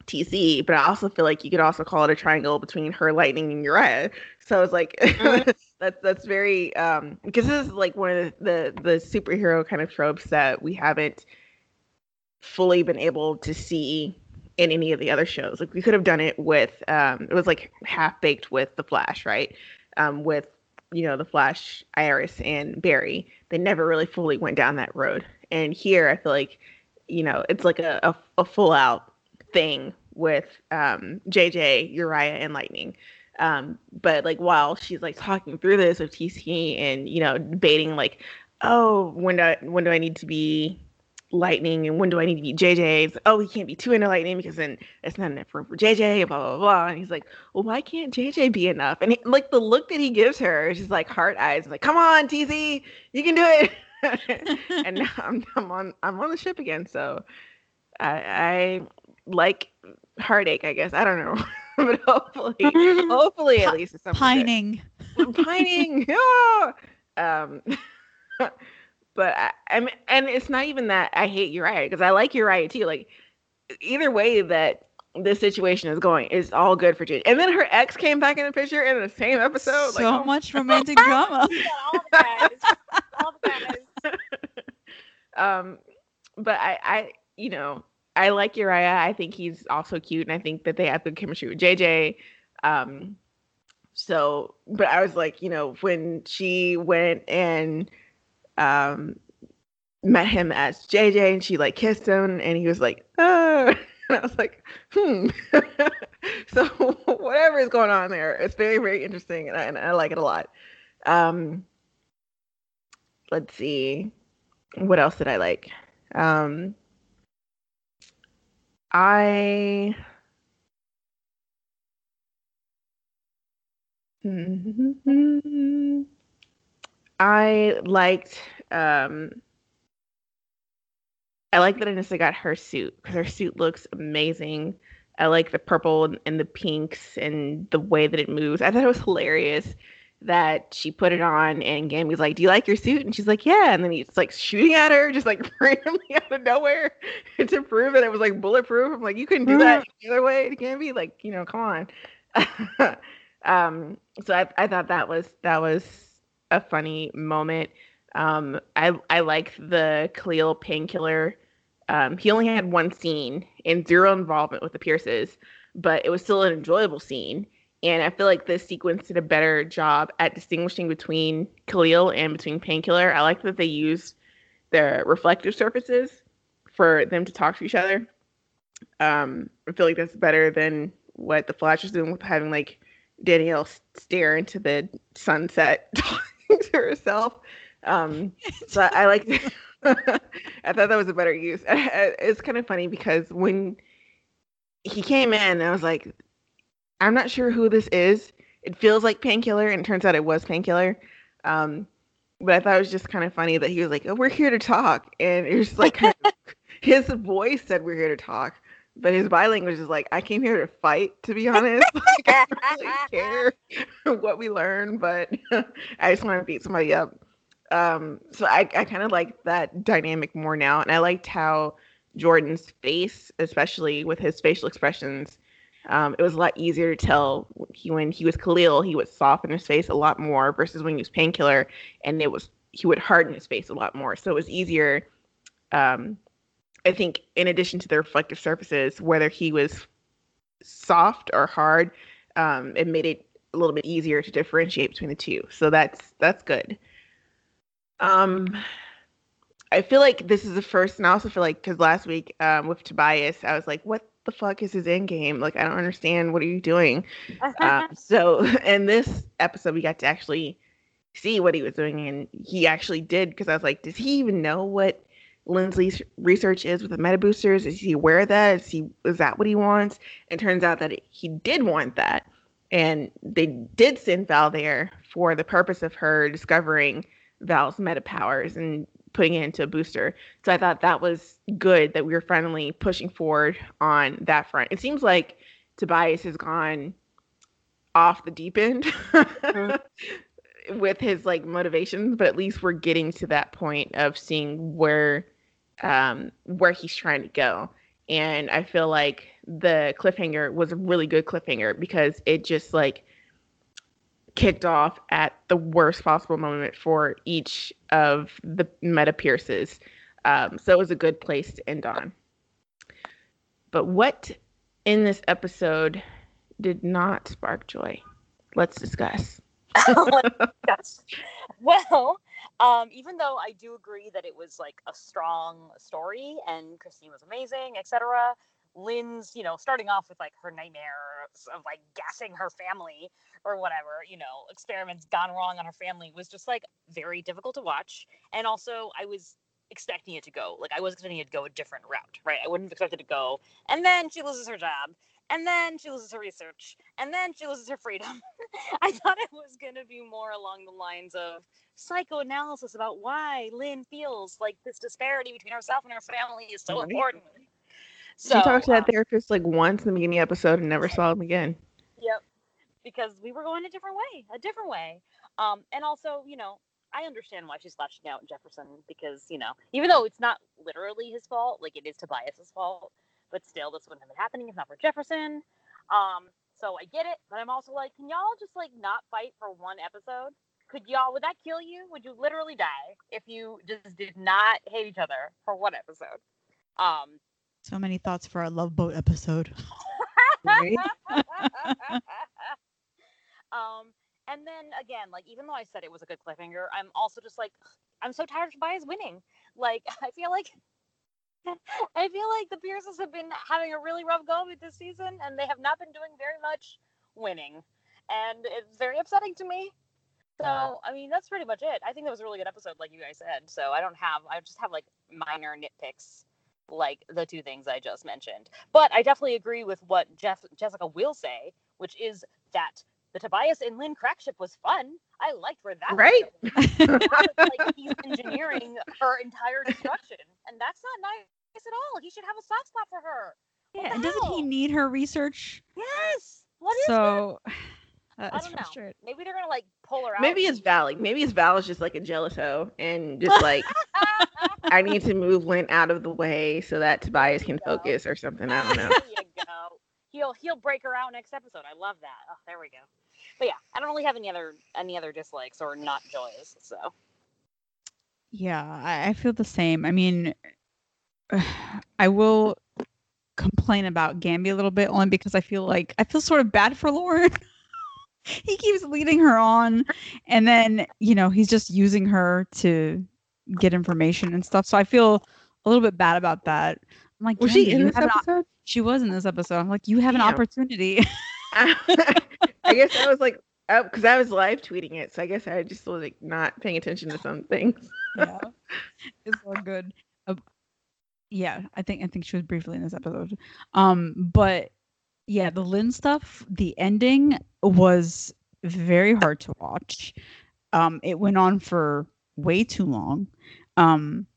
TC. But I also feel like you could also call it a triangle between her, Lightning, and Uriah. So it's like, mm-hmm. that's that's very um because this is like one of the, the the superhero kind of tropes that we haven't fully been able to see in any of the other shows. Like we could have done it with um it was like half baked with the Flash, right? Um with you know the Flash, Iris and Barry. They never really fully went down that road. And here I feel like you know it's like a, a, a full out thing with um JJ, Uriah and Lightning. Um, but like while she's like talking through this with TC and you know debating like, oh, when do I, when do I need to be Lightning and when do I need to be JJ? oh, he can't be too into Lightning because then it's not enough room for JJ. Blah blah blah. And he's like, well, why can't JJ be enough? And he, like the look that he gives her, she's like heart eyes, like, come on, TC, you can do it. and now I'm, I'm on I'm on the ship again. So I, I like heartache, I guess. I don't know. but hopefully, hopefully at least it's something. Pining. Pining. Yeah. Um, but I, I mean, and it's not even that I hate Uriah because I like Uriah too. Like either way that this situation is going is all good for Jade. And then her ex came back in the picture in the same episode. So like, oh. much romantic drama. Um, but I, I, you know, I like Uriah. I think he's also cute, and I think that they have good chemistry with JJ. Um, so, but I was like, you know, when she went and um, met him as JJ, and she like kissed him, and he was like, oh. and I was like, hmm. so whatever is going on there, it's very, very interesting, and I, and I like it a lot. Um, let's see, what else did I like? Um, I I liked um I like that Anissa got her suit because her suit looks amazing. I like the purple and the pinks and the way that it moves. I thought it was hilarious that she put it on and Gambi's like, Do you like your suit? And she's like, Yeah. And then he's like shooting at her, just like randomly out of nowhere to prove that it was like bulletproof. I'm like, You couldn't do that the other way, Gamby. Like, you know, come on. um, so I, I thought that was that was a funny moment. Um, I I like the Khalil painkiller. Um, he only had one scene and zero involvement with the Pierces, but it was still an enjoyable scene and I feel like this sequence did a better job at distinguishing between Khalil and between Painkiller. I like that they used their reflective surfaces for them to talk to each other. Um, I feel like that's better than what the Flash is doing with having like Danielle stare into the sunset talking to herself. Um, so I, I like. I thought that was a better use. It's kind of funny because when he came in, I was like, I'm not sure who this is. It feels like Painkiller, and it turns out it was Painkiller. Um, but I thought it was just kind of funny that he was like, "Oh, we're here to talk," and it was like kind of, his voice said, "We're here to talk," but his body language is like, "I came here to fight." To be honest, like, I don't really care what we learn, but I just want to beat somebody up. Um, so I, I kind of like that dynamic more now, and I liked how Jordan's face, especially with his facial expressions, um, it was a lot easier to tell he when he was Khalil, he would soften his face a lot more versus when he was painkiller, and it was he would harden his face a lot more. So it was easier. Um, I think in addition to the reflective surfaces, whether he was soft or hard, um, it made it a little bit easier to differentiate between the two. So that's that's good. Um, I feel like this is the first, and I also feel like because last week um, with Tobias, I was like, what the fuck is his end game? Like, I don't understand. What are you doing? uh, so, in this episode, we got to actually see what he was doing, and he actually did. Because I was like, does he even know what Lindsley's research is with the meta boosters? Is he aware of that? Is he is that what he wants? And turns out that it, he did want that, and they did send Val there for the purpose of her discovering Val's meta powers and putting it into a booster. So I thought that was good that we were finally pushing forward on that front. It seems like Tobias has gone off the deep end mm-hmm. with his like motivations, but at least we're getting to that point of seeing where um where he's trying to go. And I feel like the cliffhanger was a really good cliffhanger because it just like kicked off at the worst possible moment for each of the Meta Pierces. Um, so it was a good place to end on. But what in this episode did not spark joy? Let's discuss. well, um, even though I do agree that it was like a strong story and Christine was amazing, etc. Lynn's, you know, starting off with like her nightmares of like gassing her family or whatever, you know, experiments gone wrong on her family was just like very difficult to watch. And also, I was expecting it to go like I was expecting it to go a different route, right? I wouldn't have expected it to go, and then she loses her job, and then she loses her research, and then she loses her freedom. I thought it was going to be more along the lines of psychoanalysis about why Lynn feels like this disparity between herself and her family is so important. So, she talked to that um, therapist like once in the beginning of the episode and never saw him again. Yep, because we were going a different way, a different way. Um, and also, you know, I understand why she's lashing out at Jefferson because, you know, even though it's not literally his fault, like it is Tobias's fault, but still, this wouldn't have been happening if not for Jefferson. Um, so I get it, but I'm also like, can y'all just like not fight for one episode? Could y'all would that kill you? Would you literally die if you just did not hate each other for one episode? Um, so many thoughts for our love boat episode. um, and then again, like even though I said it was a good cliffhanger, I'm also just like, I'm so tired of Tobias winning. Like I feel like I feel like the Pierces have been having a really rough go of it this season, and they have not been doing very much winning, and it's very upsetting to me. So, I mean, that's pretty much it. I think that was a really good episode, like you guys said. So, I don't have, I just have like minor nitpicks, like the two things I just mentioned. But I definitely agree with what Jeff, Jessica will say, which is that the Tobias and Lynn crackship was fun. I liked where that right. like he's engineering her entire destruction, and that's not nice at all. He should have a soft spot for her. Yeah, and doesn't he need her research? Yes. What is so? Uh, I don't know. Maybe they're gonna like pull her out. Maybe it's Valley. Maybe it's Val just like a jealous hoe and just like I need to move Lynn out of the way so that Tobias can focus or something. I don't know. there you go. He'll he'll break her out next episode. I love that. Oh, there we go but yeah, I don't really have any other any other dislikes or not joys. So yeah, I, I feel the same. I mean, I will complain about Gambi a little bit only because I feel like I feel sort of bad for Lauren. he keeps leading her on, and then you know he's just using her to get information and stuff. So I feel a little bit bad about that. I'm like, was she in this episode? she was in this episode. I'm like, you have Damn. an opportunity. I guess I was like, because I was live tweeting it, so I guess I just was like not paying attention to some things. yeah, it's all good. Uh, yeah, I think I think she was briefly in this episode. Um, but yeah, the Lynn stuff, the ending was very hard to watch. Um, it went on for way too long. Um,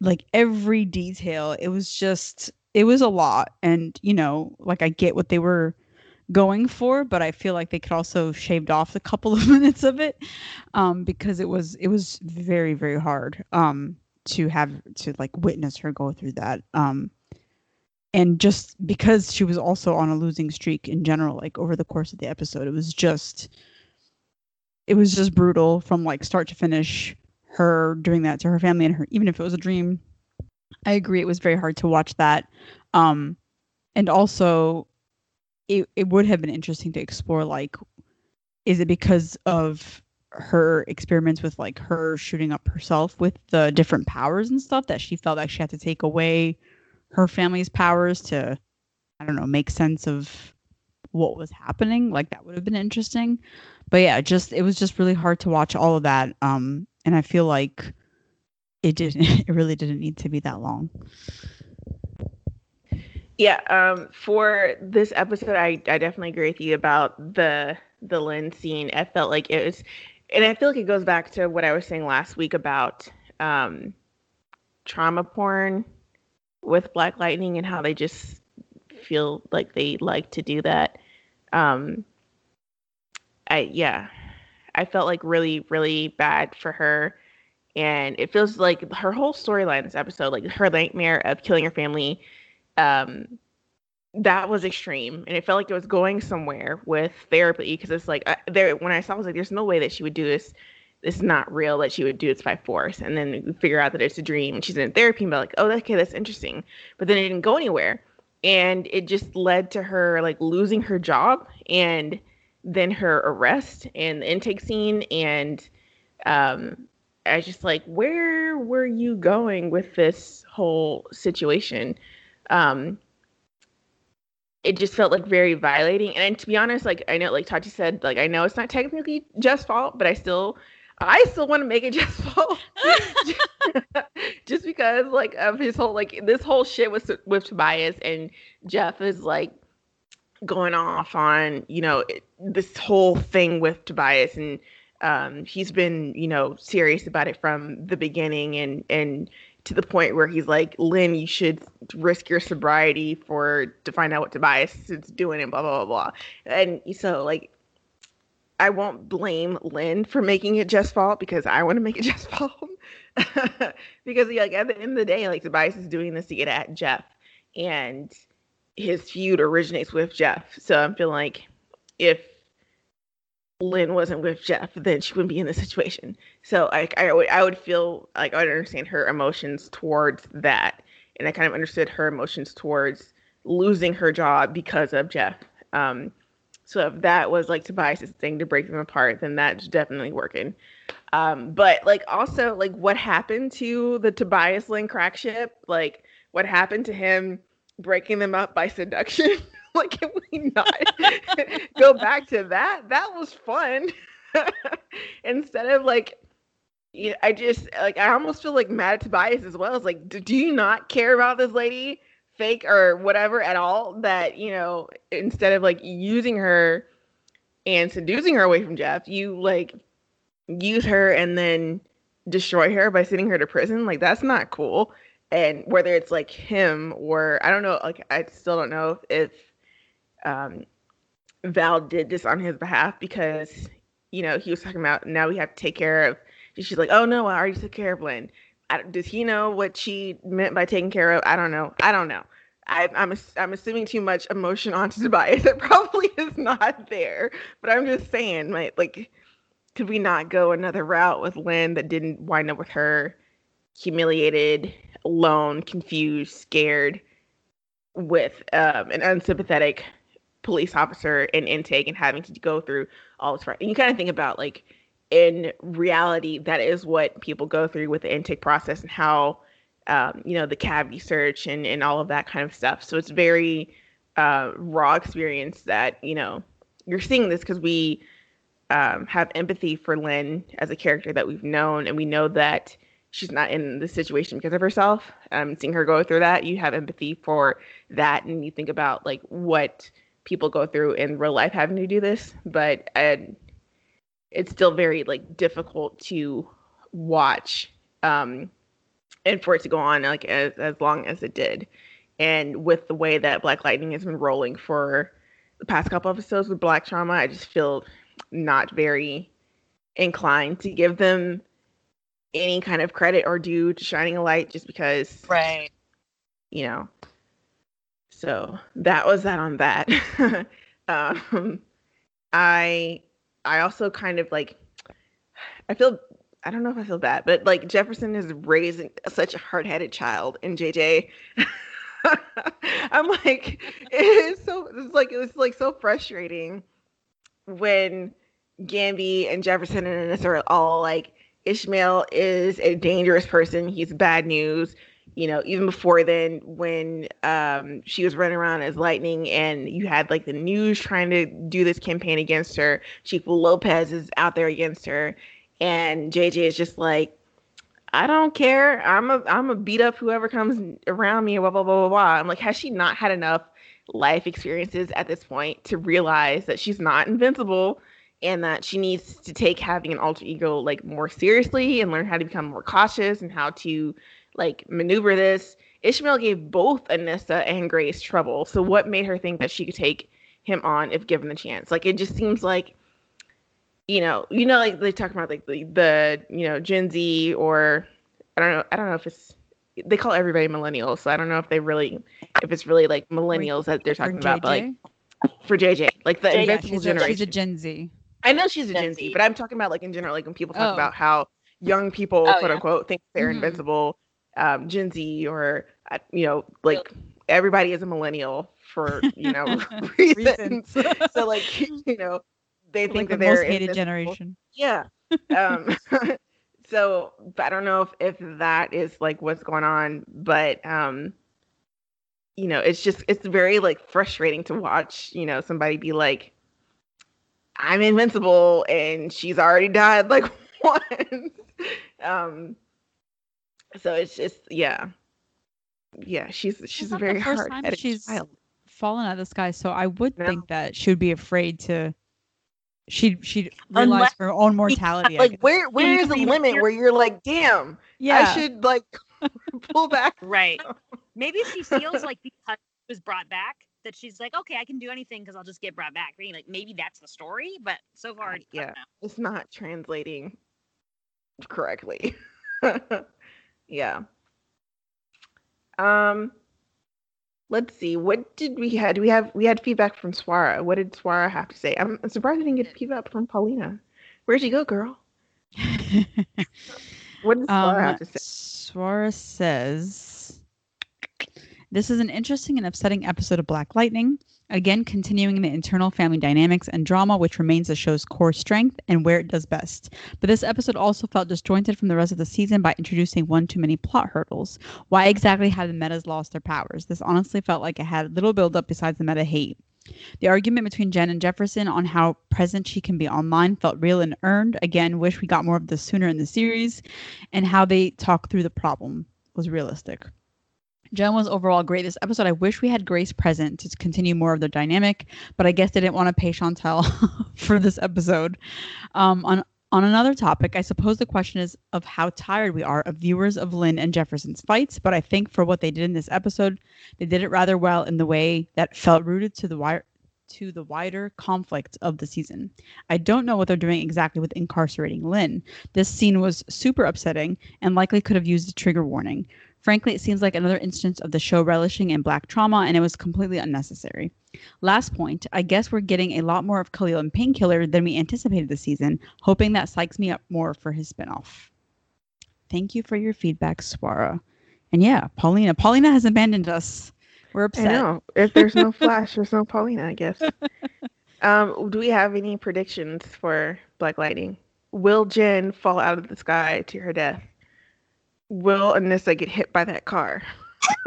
like every detail, it was just it was a lot, and you know, like I get what they were going for, but I feel like they could also shaved off a couple of minutes of it um, because it was it was very very hard um, to have to like witness her go through that. Um, and just because she was also on a losing streak in general, like over the course of the episode, it was just it was just brutal from like start to finish. Her doing that to her family and her, even if it was a dream. I agree, it was very hard to watch that. Um, and also it, it would have been interesting to explore like is it because of her experiments with like her shooting up herself with the different powers and stuff that she felt like she had to take away her family's powers to i don't know make sense of what was happening like that would have been interesting. But yeah just it was just really hard to watch all of that um and i feel like it didn't it really didn't need to be that long. Yeah, um, for this episode, I, I definitely agree with you about the the Lynn scene. I felt like it was, and I feel like it goes back to what I was saying last week about um, trauma porn with Black Lightning and how they just feel like they like to do that. Um, I yeah, I felt like really really bad for her, and it feels like her whole storyline this episode, like her nightmare of killing her family, um, that was extreme, and it felt like it was going somewhere with therapy because it's like uh, there when I saw, I was like, there's no way that she would do this. Is not real that she would do this by force, and then figure out that it's a dream, and she's in therapy, and be like, oh, okay, that's interesting, but then it didn't go anywhere, and it just led to her like losing her job and then her arrest and the intake scene and um I was just like, where were you going with this whole situation? Um, it just felt like very violating. And to be honest, like I know, like Tati said, like I know it's not technically Jeff's fault, but I still, I still want to make it Jeff's fault, just because like of his whole like this whole shit with with Tobias and Jeff is like going off on you know this whole thing with Tobias and um, he's been you know serious about it from the beginning and and to the point where he's like, Lynn, you should risk your sobriety for to find out what Tobias is doing and blah blah blah blah. And so like I won't blame Lynn for making it Jeff's fault because I want to make it Jeff's fault. because like at the end of the day, like Tobias is doing this to get at Jeff. And his feud originates with Jeff. So I'm feeling like if Lynn wasn't with Jeff, then she wouldn't be in this situation. So like I would I would feel like I would understand her emotions towards that, and I kind of understood her emotions towards losing her job because of Jeff. Um, so if that was like Tobias's thing to break them apart, then that's definitely working. Um, but like also like what happened to the Tobias Lynn crack ship? Like what happened to him breaking them up by seduction? like, can we not go back to that? That was fun. Instead of like, you know, I just like I almost feel like mad at Tobias as well. It's like, do, do you not care about this lady, fake or whatever at all? That you know, instead of like using her and seducing her away from Jeff, you like use her and then destroy her by sending her to prison. Like that's not cool. And whether it's like him or I don't know, like I still don't know if um, Val did this on his behalf because, you know, he was talking about now we have to take care of. She's like, oh no, I already took care of Lynn. Does he know what she meant by taking care of? I don't know. I don't know. I, I'm I'm assuming too much emotion onto Tobias. It probably is not there. But I'm just saying, like, like, could we not go another route with Lynn that didn't wind up with her humiliated, alone, confused, scared, with um, an unsympathetic police officer in intake and having to go through all this. Right. And you kind of think about like in reality, that is what people go through with the intake process and how um, you know the cavity search and and all of that kind of stuff. So it's very uh, raw experience that you know you're seeing this because we um, have empathy for Lynn as a character that we've known, and we know that she's not in the situation because of herself. Um, seeing her go through that, you have empathy for that, and you think about like what people go through in real life having to do this, but and it's still very like difficult to watch um and for it to go on like as as long as it did. And with the way that Black Lightning has been rolling for the past couple episodes with Black Trauma, I just feel not very inclined to give them any kind of credit or due to shining a light just because right you know so that was that on that. um, I I also kind of like I feel I don't know if I feel bad, but like Jefferson is raising such a hard-headed child in JJ. I'm like it's so it's like it's like so frustrating when Gambi and Jefferson and Anissa are all like Ishmael is a dangerous person. He's bad news you know, even before then, when um, she was running around as Lightning, and you had like the news trying to do this campaign against her, Chief Lopez is out there against her, and JJ is just like, I don't care. I'm a I'm a beat up whoever comes around me. Blah blah blah blah blah. I'm like, has she not had enough life experiences at this point to realize that she's not invincible and that she needs to take having an alter ego like more seriously and learn how to become more cautious and how to like maneuver this. Ishmael gave both Anissa and Grace trouble. So what made her think that she could take him on if given the chance? Like it just seems like you know, you know, like they talk about like the, the you know Gen Z or I don't know, I don't know if it's they call everybody millennials, so I don't know if they really if it's really like millennials that they're talking about, but like for JJ, like the JJ, invincible she's a, generation. she's a Gen Z. I know she's a Gen Gen Z, Z. but I'm talking about like in general, like when people talk Oh. about how young people, Oh, quote yeah. unquote, think they're Mhm. invincible. Um, Gen Z or uh, you know, like everybody is a millennial for you know reasons. so like you know, they like think the that they're most hated generation. Yeah. Um, so I don't know if if that is like what's going on, but um, you know, it's just it's very like frustrating to watch. You know, somebody be like, "I'm invincible," and she's already died like once. um, so it's just yeah, yeah. She's she's a very hard time she's- child. Fallen out of the sky, so I would No. think that she would be afraid to. She'd she'd realize Unless- her own mortality. I Like where where is the limit here- where you're like, damn, yeah, I should like pull back Right. Maybe she feels like because she was brought back that she's like, okay, I can do anything because I'll just get brought back. Like maybe that's the story, but so far, I uh, Yeah. it's not translating correctly. yeah. Um let's see. What did we had? We have we had feedback from Swara. What did Swara have to say? I'm surprised I didn't get feedback from Paulina. Where'd you go, girl? What did Swara um, have to say? Swara says, "This is an interesting and upsetting episode of Black Lightning. Again, continuing the internal family dynamics and drama, which remains the show's core strength and where it does best. But this episode also felt disjointed from the rest of the season by introducing one too many plot hurdles. Why exactly had the metas lost their powers? This honestly felt like it had little build-up besides the meta hate." The argument between Jen and Jefferson on how present she can be online felt real and earned. Again, wish we got more of this sooner in the series. And how they talk through the problem was realistic. Jen was overall great this episode. I wish we had Grace present to continue more of the dynamic, but I guess they didn't want to pay Chantal for this episode. Um, on on another topic, I suppose the question is of how tired we are of viewers of Lynn and Jefferson's fights, but I think for what they did in this episode, they did it rather well in the way that felt rooted to the wire to the wider conflict of the season. I don't know what they're doing exactly with incarcerating Lynn. This scene was super upsetting and likely could have used a trigger warning. Frankly, it seems like another instance of the show relishing in black trauma, and it was completely unnecessary. Last point, I guess we're getting a lot more of Khalil and Painkiller than we anticipated this season, hoping that psychs me up more for his spinoff. Thank you for your feedback, Swara. And yeah, Paulina. Paulina has abandoned us. We're upset. I know. If there's no Flash, there's no Paulina, I guess. um, do we have any predictions for Black Lightning? Will Jen fall out of the sky to her death? Will Anissa get hit by that car?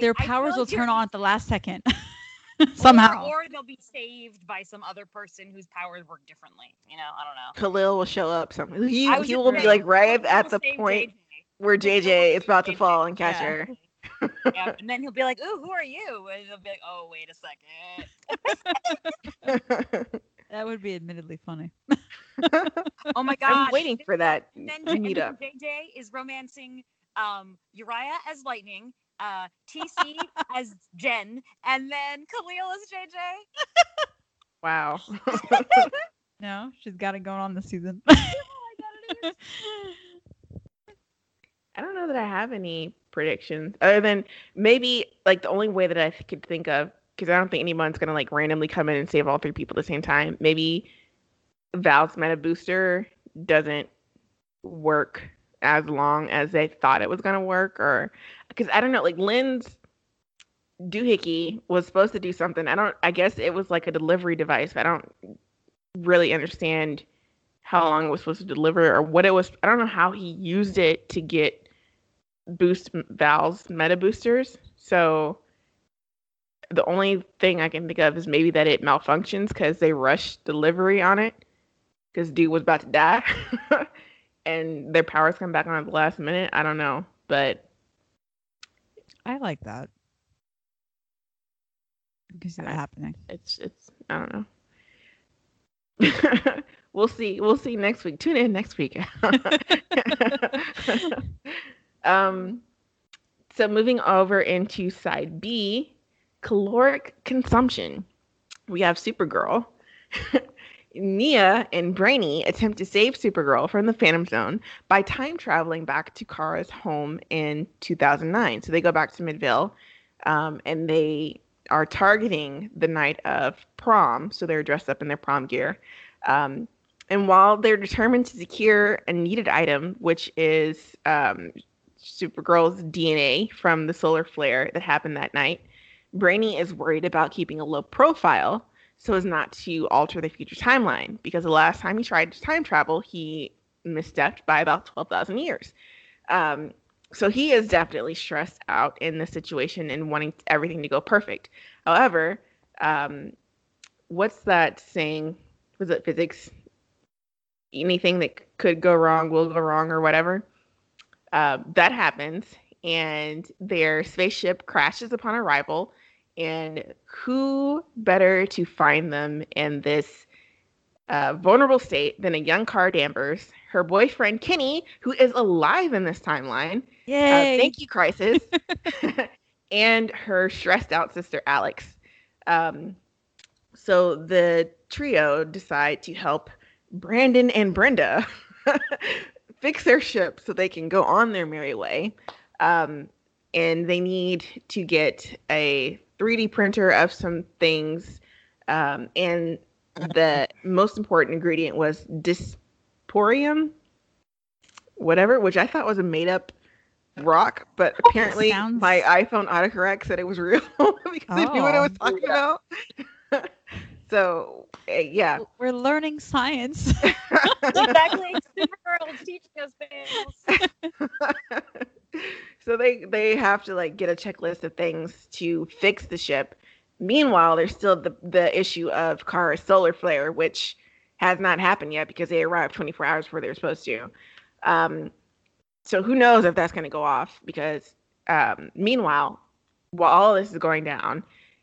Their I feel powers will turn on at the last second. Somehow. Or, or they'll be saved by some other person whose powers work differently. You know, I don't know. Khalil will show up. Something he, he will be like right at the point JJ. where JJ is about to JJ. fall and catch Yeah. her. Yeah, and then he'll be like, "Ooh, who are you?" And he'll be like, "Oh, wait a second. That would be admittedly funny. Oh my god! I'm waiting for that And then, to and then up. JJ is romancing um, Uriah as Lightning, uh, TC as Jen, and then Khalil as JJ. Wow. No, she's got it going on this season. I don't know that I have any predictions other than maybe like the only way that I could think of because I don't think anyone's gonna like randomly come in and save all three people at the same time. Maybe Val's meta booster doesn't work as long as they thought it was gonna work, or because I don't know, like Lynn's doohickey was supposed to do something. I don't. I guess it was like a delivery device. I don't really understand how long it was supposed to deliver or what it was. I don't know how he used it to get boost Val's meta boosters. So the only thing I can think of is maybe that it malfunctions because they rushed delivery on it because dude was about to die and their powers come back on at the last minute. I don't know, but I like that. I can see that happening. It's it's I don't know. we'll see. We'll see next week. Tune in next week. um, so moving over into side B, caloric consumption. We have Supergirl. Nia and Brainy attempt to save Supergirl from the Phantom Zone by time traveling back to Kara's home in 2009. So they go back to Midvale um, and they are targeting the night of prom. So they're dressed up in their prom gear. Um, and while they're determined to secure a needed item, which is um, Supergirl's DNA from the solar flare that happened that night, Brainy is worried about keeping a low profile so as not to alter the future timeline because the last time he tried to time travel, he misstepped by about 12,000 years. Um, so he is definitely stressed out in this situation and wanting everything to go perfect. However, um, what's that saying? Was it physics? Anything that could go wrong will go wrong, or whatever. Uh, that happens, and their spaceship crashes upon arrival and who better to find them in this uh, vulnerable state than a young Kara Danvers, her boyfriend Kenny, who is alive in this timeline. Uh, Yay! Uh, thank you, Crisis. and her stressed out sister Alex. Um, so the trio decide to help Brandon and Brenda fix their ship so they can go on their merry way. Um, and they need to get a 3D printer of some things. Um, and the most important ingredient was dysprosium, whatever, which I thought was a made up rock, but apparently Sounds... my iPhone autocorrect said it was real because oh. I knew what I was talking yeah. about. so uh, yeah, we're learning science. exactly, Supergirl is teaching us things so they they have to like get a checklist of things to fix the ship. Meanwhile, there's still the the issue of Kara's solar flare, which has not happened yet because they arrived 24 hours before they were supposed to. Um, so who knows if that's going to go off? Because um, meanwhile, while all this is going down,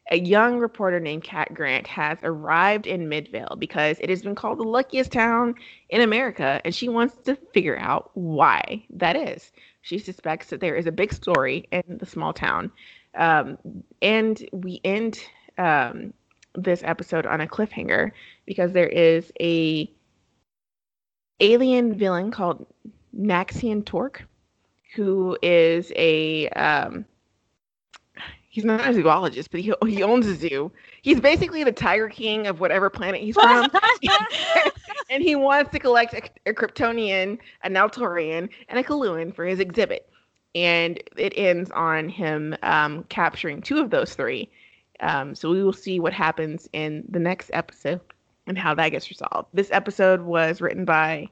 a young reporter named Kat Grant has arrived in Midvale because it has been called the luckiest town in America, and she wants to figure out why that is. She suspects that there is a big story in the small town. Um, and we end um, this episode on a cliffhanger because there is a alien villain called Naxian Torque, who is a um, he's not a zoologist, but he he owns a zoo. He's basically the Tiger King of whatever planet he's from, and he wants to collect a, a Kryptonian, a Naltorian, and a Coluan for his exhibit. And it ends on him um, capturing two of those three. Um, so we will see what happens in the next episode and how that gets resolved. This episode was written by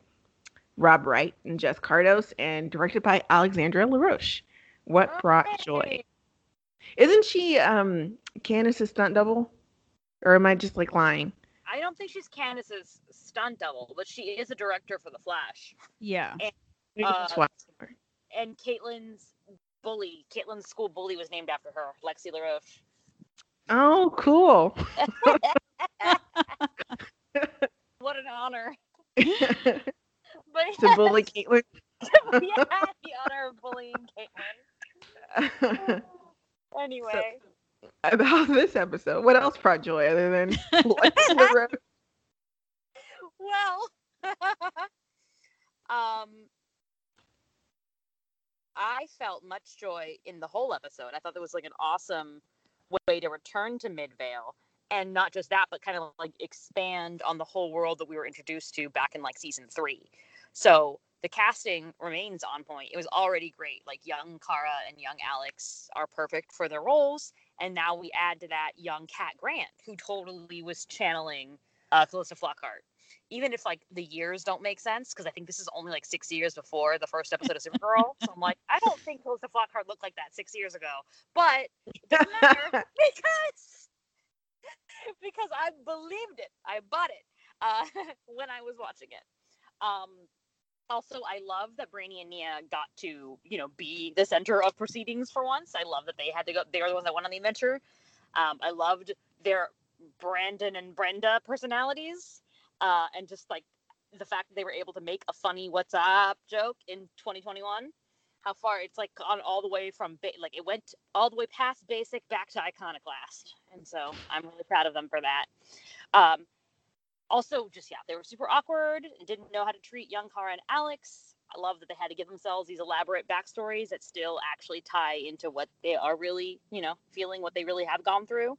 Rob Wright and Jess Kardos and directed by Alexandra LaRoche. What brought joy? Isn't she um Candace's stunt double? Or am I just like lying? I don't think she's Candace's stunt double, but she is a director for The Flash. Yeah. And, uh, and Caitlin's bully, Caitlin's school bully was named after her, Lexi LaRoche. Oh, cool. what an honor. but yes. To bully Caitlin. yeah, the honor of bullying Caitlin. Anyway. So, about this episode, what else brought joy other than Well, um, I felt much joy in the whole episode. I thought there was like an awesome way to return to Midvale and not just that but kind of like expand on the whole world that we were introduced to back in like season 3. So, the casting remains on point. It was already great. Like young Kara and young Alex are perfect for their roles, and now we add to that young Kat Grant, who totally was channeling uh, Calista Flockhart. Even if like the years don't make sense, because I think this is only like six years before the first episode of Supergirl. so I'm like, I don't think Calista Flockhart looked like that six years ago, but it doesn't matter because because I believed it, I bought it uh, when I was watching it. Um, also i love that brainy and nia got to you know be the center of proceedings for once i love that they had to go they were the ones that went on the adventure Um, I loved their Brandon and Brenda personalities, uh, and just like the fact that they were able to make a funny "What's up" joke in 2021. How far it's like on all the way from ba- like it went all the way past basic back to iconoclast, and so I'm really proud of them for that. Um, also, just yeah, they were super awkward and didn't know how to treat young Kara and Alex. I love that they had to give themselves these elaborate backstories that still actually tie into what they are really, you know, feeling what they really have gone through.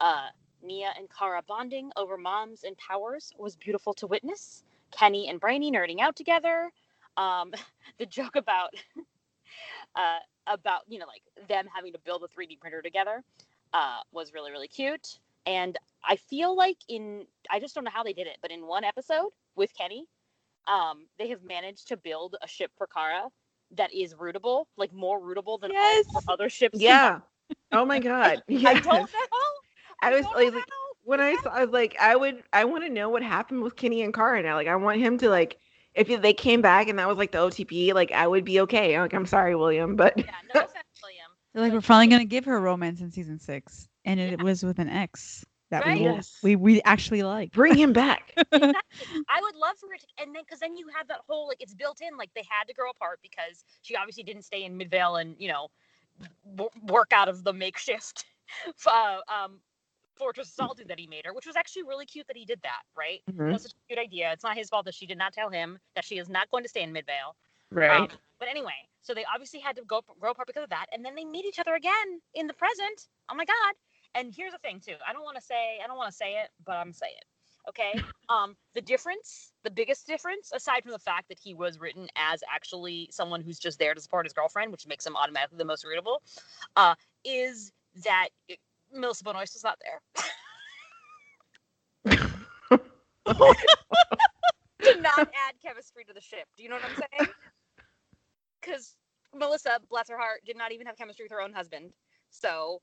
Uh, Nia and Kara bonding over moms and powers was beautiful to witness. Kenny and Brainy nerding out together. Um, the joke about uh, about you know like them having to build a 3D printer together uh, was really really cute. And I feel like in I just don't know how they did it, but in one episode with Kenny, um, they have managed to build a ship for Kara that is rootable, like more rootable than Yes. other ships. Yeah. Oh my god. I Yes. don't know. I was don't like, know. when I saw, I was like, I would, I want to know what happened with Kenny and Kara now. Like, I want him to like, if they came back and that was like the OTP, like I would be okay. Like, I'm sorry, William, but Yeah, no offense, William. They're like, we're finally gonna give her a romance in season six, and it was with an ex that Right. we Yes. we we actually like. bring him back. Exactly. I would love for it to, and then because then you have that whole like it's built in like they had to grow apart because she obviously didn't stay in Midvale and you know w- work out of the makeshift uh, um, fortress of solitude that he made her, which was actually really cute that he did that. Right? Mhm. That's a cute idea. It's not his fault that she did not tell him that she is not going to stay in Midvale. Right. Um, but anyway, so they obviously had to go grow apart because of that, and then they meet each other again in the present. Oh my god! And here's the thing too. I don't want to say I don't want to say it, but I'm gonna say it. Okay. um, the difference, the biggest difference, aside from the fact that he was written as actually someone who's just there to support his girlfriend, which makes him automatically the most readable, uh, is that it, Melissa Benoist was not there. Did not add chemistry to the ship. Do you know what I'm saying? Because Melissa, bless her heart, did not even have chemistry with her own husband. So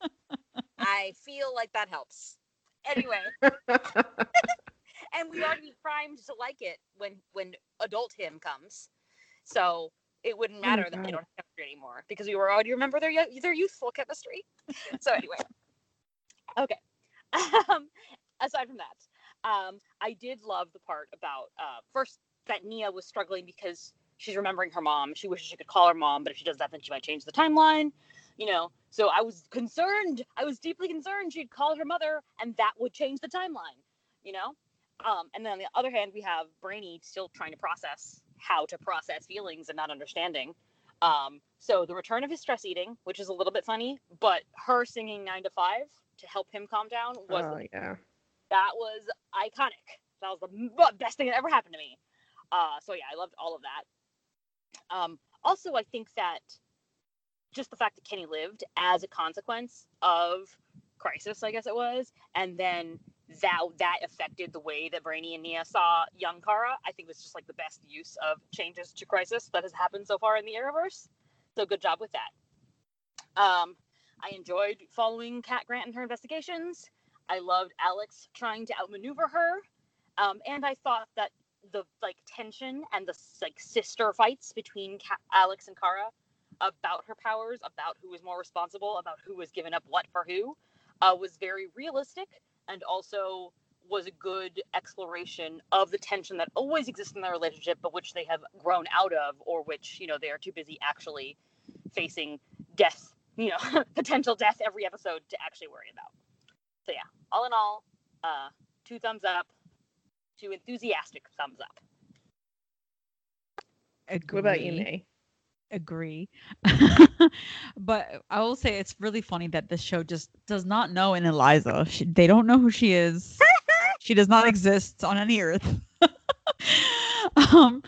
I feel like that helps. Anyway, and we already primed to like it when when adult him comes. So it wouldn't Oh matter that they don't have chemistry anymore because we were already remember their their youthful chemistry. So anyway, okay. Um, aside from that, um, I did love the part about uh, first that Nia was struggling because she's remembering her mom. She wishes she could call her mom, but if she does that, then she might change the timeline. You know, so I was concerned. I was deeply concerned she'd call her mother, and that would change the timeline. You know, um, and then on the other hand, we have Brainy still trying to process how to process feelings and not understanding. Um, so the return of his stress eating, which is a little bit funny, but her singing nine to five to help him calm down was oh yeah. that was iconic. That was the best thing that ever happened to me. Uh, so yeah, I loved all of that. Um, also, I think that just the fact that Kenny lived as a consequence of crisis, I guess it was, and then that that affected the way that Brainy and Nia saw young Kara. I think was just like the best use of changes to crisis that has happened so far in the Arrowverse. So good job with that. Um, I enjoyed following Kat Grant and her investigations. I loved Alex trying to outmaneuver her, um, and I thought that the like tension and the like sister fights between Ka- Alex and Kara about her powers, about who was more responsible, about who was given up what for who, uh, was very realistic and also was a good exploration of the tension that always exists in their relationship, but which they have grown out of, or which you know they are too busy actually facing death, you know, potential death every episode to actually worry about. So yeah, all in all, uh, two thumbs up, two enthusiastic thumbs up. Agree. What about you, May? Agree. but I will say it's really funny that this show just does not know an Eliza. She, they don't know who she is. she does not exist on any earth. um,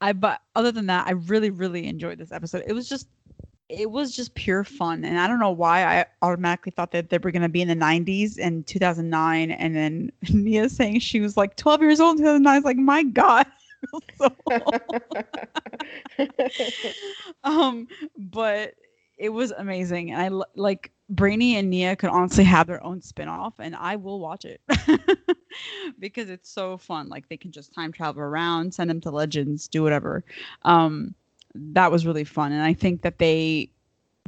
I but other than that, I really really enjoyed this episode. It was just it was just pure fun, and I don't know why I automatically thought that they were gonna be in the '90s and 2009, and then Nia saying she was like 12 years old in 2009. I was like, my God. so um but it was amazing and I like brainy and nia could honestly have their own spin-off and i will watch it because it's so fun like they can just time travel around send them to legends do whatever um that was really fun. And i think that they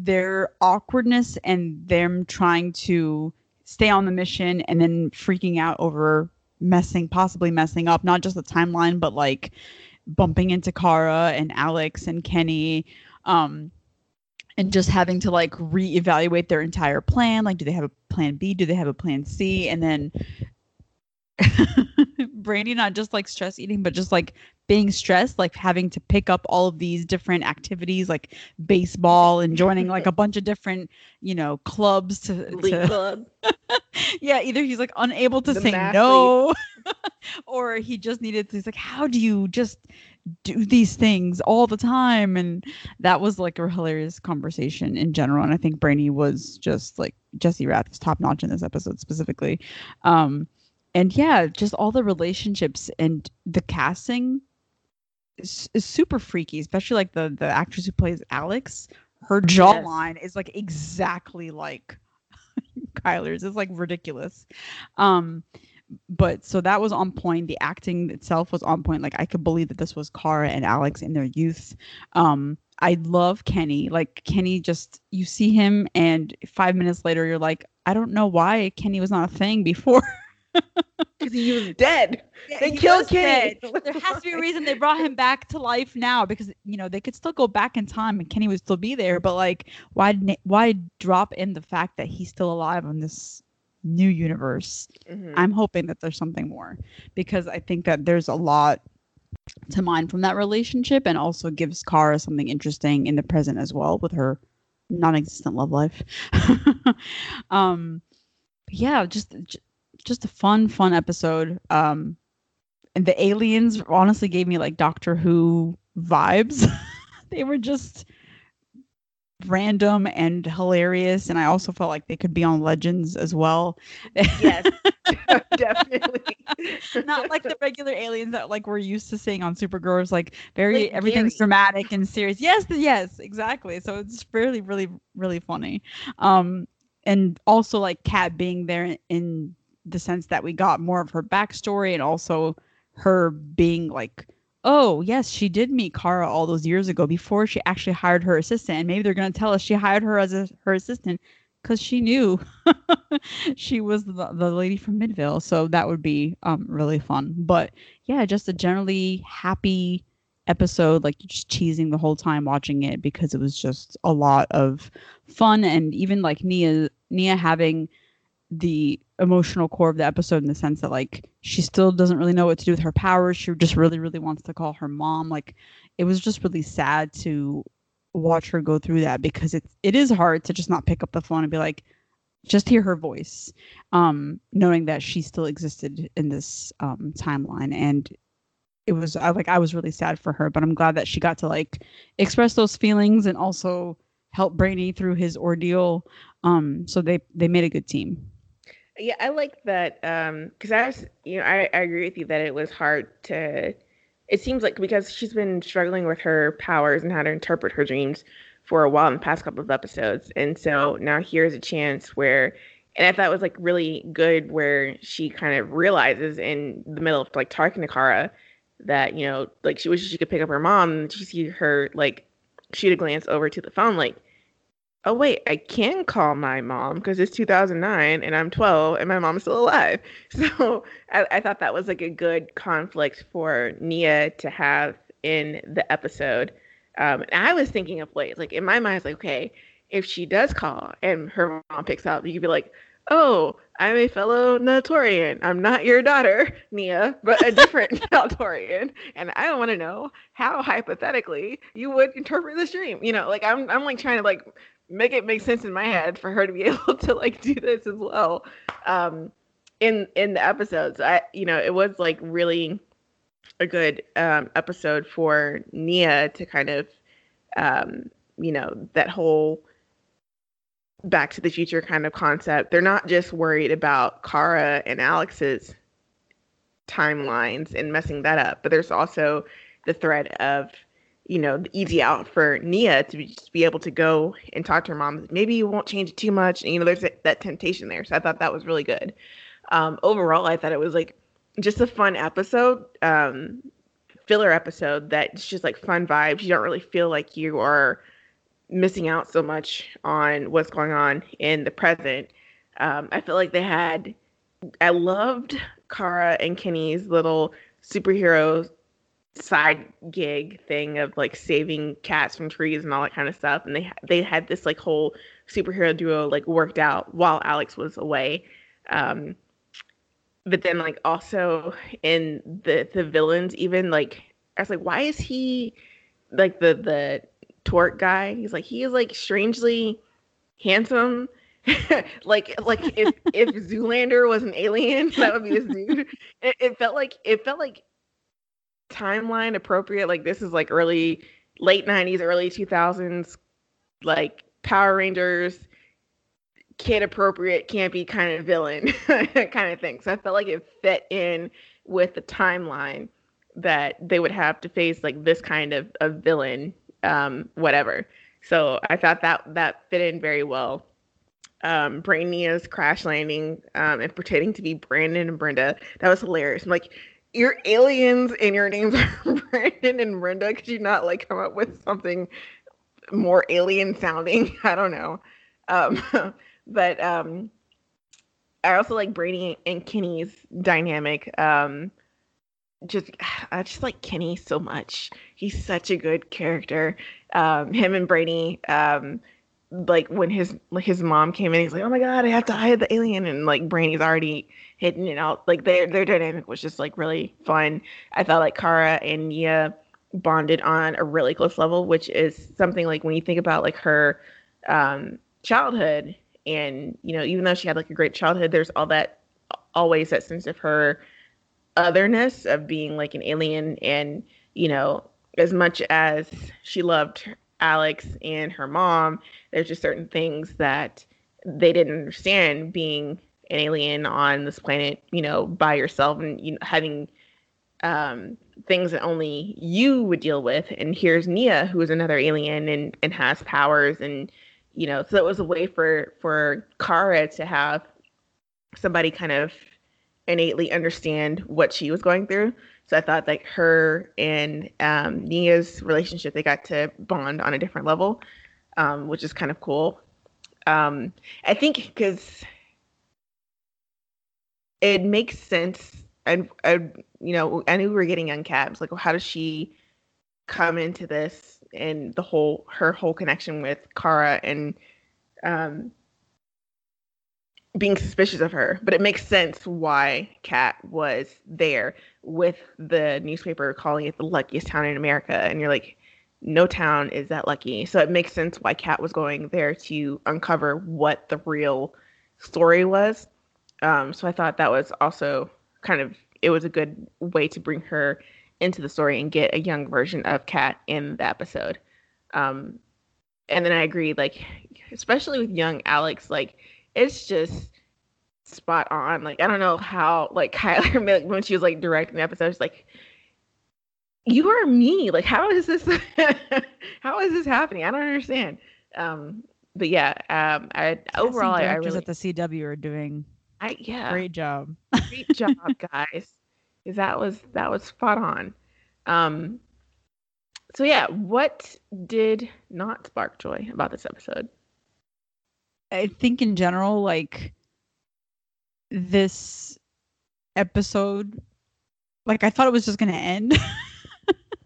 their awkwardness and them trying to stay on the mission and then freaking out over messing possibly messing up not just the timeline but like bumping into Kara and Alex and Kenny um and just having to like reevaluate their entire plan. Like do they have a plan B? Do they have a plan C? And then Brainy not just like stress eating, but just like being stressed, like having to pick up all of these different activities like baseball and joining like a bunch of different, you know, clubs to, League to club. yeah, either he's like unable to The say no or he just needed to he's like, How do you just do these things all the time? And that was like a hilarious conversation in general. And I think Brainy was just like Jesse Rath was top notch in this episode specifically. Um and yeah, just all the relationships and the casting is, is super freaky, especially like the the actress who plays Alex. Her jawline is like exactly like Chyler's. It's like ridiculous. Um, but so that was on point. The acting itself was on point. Like I could believe that this was Kara and Alex in their youth. Um, I love Kenny. Like Kenny, just you see him, and five minutes later, you're like, I don't know why Kenny was not a thing before. Because he was dead. They killed Kenny. dead. There has to be a reason they brought him back to life now because you know they could still go back in time and Kenny would still be there. But like, why why drop in the fact that he's still alive in this new universe? Mhm. I'm hoping that there's something more because I think that there's a lot to mine from that relationship and also gives Kara something interesting in the present as well with her non-existent love life. um yeah, just j- just a fun fun episode. Um and the aliens honestly gave me like Doctor Who vibes. they were just random and hilarious and I also felt like they could be on Legends as well. Yes, definitely. not like the regular aliens that like we're used to seeing on Supergirl. It's like very Like everything's Gary. dramatic and serious. Yes, yes, exactly. So it's really, really, really funny. Um, and also like Cat being there in- in the sense that we got more of her backstory and also her being like, oh yes, she did meet Kara all those years ago before she actually hired her assistant. And maybe they're gonna tell us she hired her as a, her assistant because she knew she was the, the lady from Midvale. So that would be um really fun. But yeah, just a generally happy episode, like just cheesing the whole time watching it because it was just a lot of fun and even like Nia Nia having the emotional core of the episode in the sense that like she still doesn't really know what to do with her powers. She just really, really wants to call her mom. Like it was just really sad to watch her go through that because it's it is hard to just not pick up the phone and be like just hear her voice um knowing that she still existed in this um timeline and it was I like I was really sad for her but I'm glad that she got to like express those feelings and also help Brainy through his ordeal um so they they made a good team Yeah, I like that um, because I was, you know, I, I agree with you that it was hard to. It seems like because she's been struggling with her powers and how to interpret her dreams for a while in the past couple of episodes, and so now here's a chance where, and I thought it was like really good where she kind of realizes in the middle of like talking to Kara that you know like she wishes she could pick up her mom, and she see her like shoot a glance over to the phone like oh wait, I can call my mom because it's 2009 and I'm 12 and my mom's still alive. So I, I thought that was like a good conflict for Nia to have in the episode. Um, and I was thinking of ways, like in my mind, it's like, okay, if she does call and her mom picks up, you could be like, oh, I'm a fellow Naltorian. I'm not your daughter, Nia, but a different Naltorian. And I don't want to know how hypothetically you would interpret this dream. You know, like I'm, I'm like trying to like make it make sense in my head for her to be able to like do this as well um in in the episodes. I you know it was like really a good um episode for nia to kind of um you know that whole back to the future kind of concept. They're not just worried about kara and alex's timelines and messing that up but there's also the thread of you know, the easy out for Nia to be, just be able to go and talk to her mom. Maybe you won't change it too much. And, you know, there's that, that temptation there. So I thought that was really good. Um, overall, I thought it was like just a fun episode, um, filler episode that's just like fun vibes. You don't really feel like you are missing out so much on what's going on in the present. Um, I feel like they had. I loved Kara and Kenny's little superhero side gig thing of like saving cats from trees and all that kind of stuff and they they had this like whole superhero duo like worked out while Alex was away um but then like also in the the villains even like I was like why is he like the the tort guy? He's like he is like strangely handsome. Like like if if Zoolander was an alien that would be this dude it, it felt like it felt like timeline appropriate. Like this is like early late 90s, early 2000s, like Power Rangers, kid appropriate, campy kind of villain kind of thing. So I felt like it fit in with the timeline that they would have to face like this kind of, of villain, um, whatever. So I thought that that fit in very well. Um, Brainia's crash landing um, and pretending to be Brandon and Brenda, that was hilarious. I'm like, you're aliens and your names are Brandon and Brenda. Could you not like come up with something more alien sounding? I don't know. Um, but um, I also like Brainy and Kenny's dynamic. Um, just I just like Kenny so much. He's such a good character. Um, him and Brainy, um, like when his his mom came in, he's like, "Oh my god, I have to hide the alien," and like Brainy's already hidden it out. Like their their dynamic was just like really fun. I felt like Kara and Nia bonded on a really close level, which is something like when you think about like her um, childhood, and you know, even though she had like a great childhood, there's all that always that sense of her otherness of being like an alien, and you know, as much as she loved Alex and her mom, there's just certain things that they didn't understand being an alien on this planet, you know, by yourself and you know, having um, things that only you would deal with. And here's Nia, who is another alien and, and has powers. And, you know, so it was a way for, for Kara to have somebody kind of innately understand what she was going through. So I thought like her and um, Nia's relationship, they got to bond on a different level, um, which is kind of cool. Um, I think because it makes sense. And, and you know, I knew we were getting young cabs. Like, well, how does she come into this and the whole her whole connection with Kara and um, being suspicious of her? But it makes sense why Kat was there with the newspaper calling it the luckiest town in America, and you're like, no town is that lucky. So it makes sense why Kat was going there to uncover what the real story was. Um, so I thought that was also kind of it was a good way to bring her into the story and get a young version of Kat in the episode. Um, and then I agree, like especially with young Alex, like it's just spot on. Like I don't know how like Chyler when she was like directing the episode, she's like, "You are me. Like how is this? how is this happening? I don't understand." Um, but yeah, um, I overall I, I really at the CW are doing I yeah. Great job. Great job, guys. Because that was that was spot on. Um so yeah, what did not spark joy about this episode? I think in general, like this episode, like I thought it was just gonna end.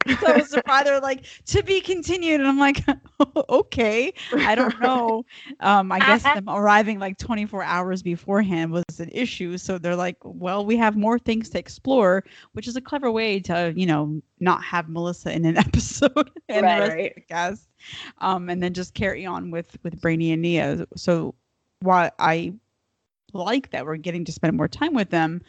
so I was surprised they're like to be continued, and I'm like, okay, I don't know. Um, I guess them arriving like 24 hours beforehand was an issue, so they're like, well, we have more things to explore, which is a clever way to, you know, not have Melissa in an episode and right, the rest right. of the cast, um, and then just carry on with with Brainy and Nia. So while I like that we're getting to spend more time with them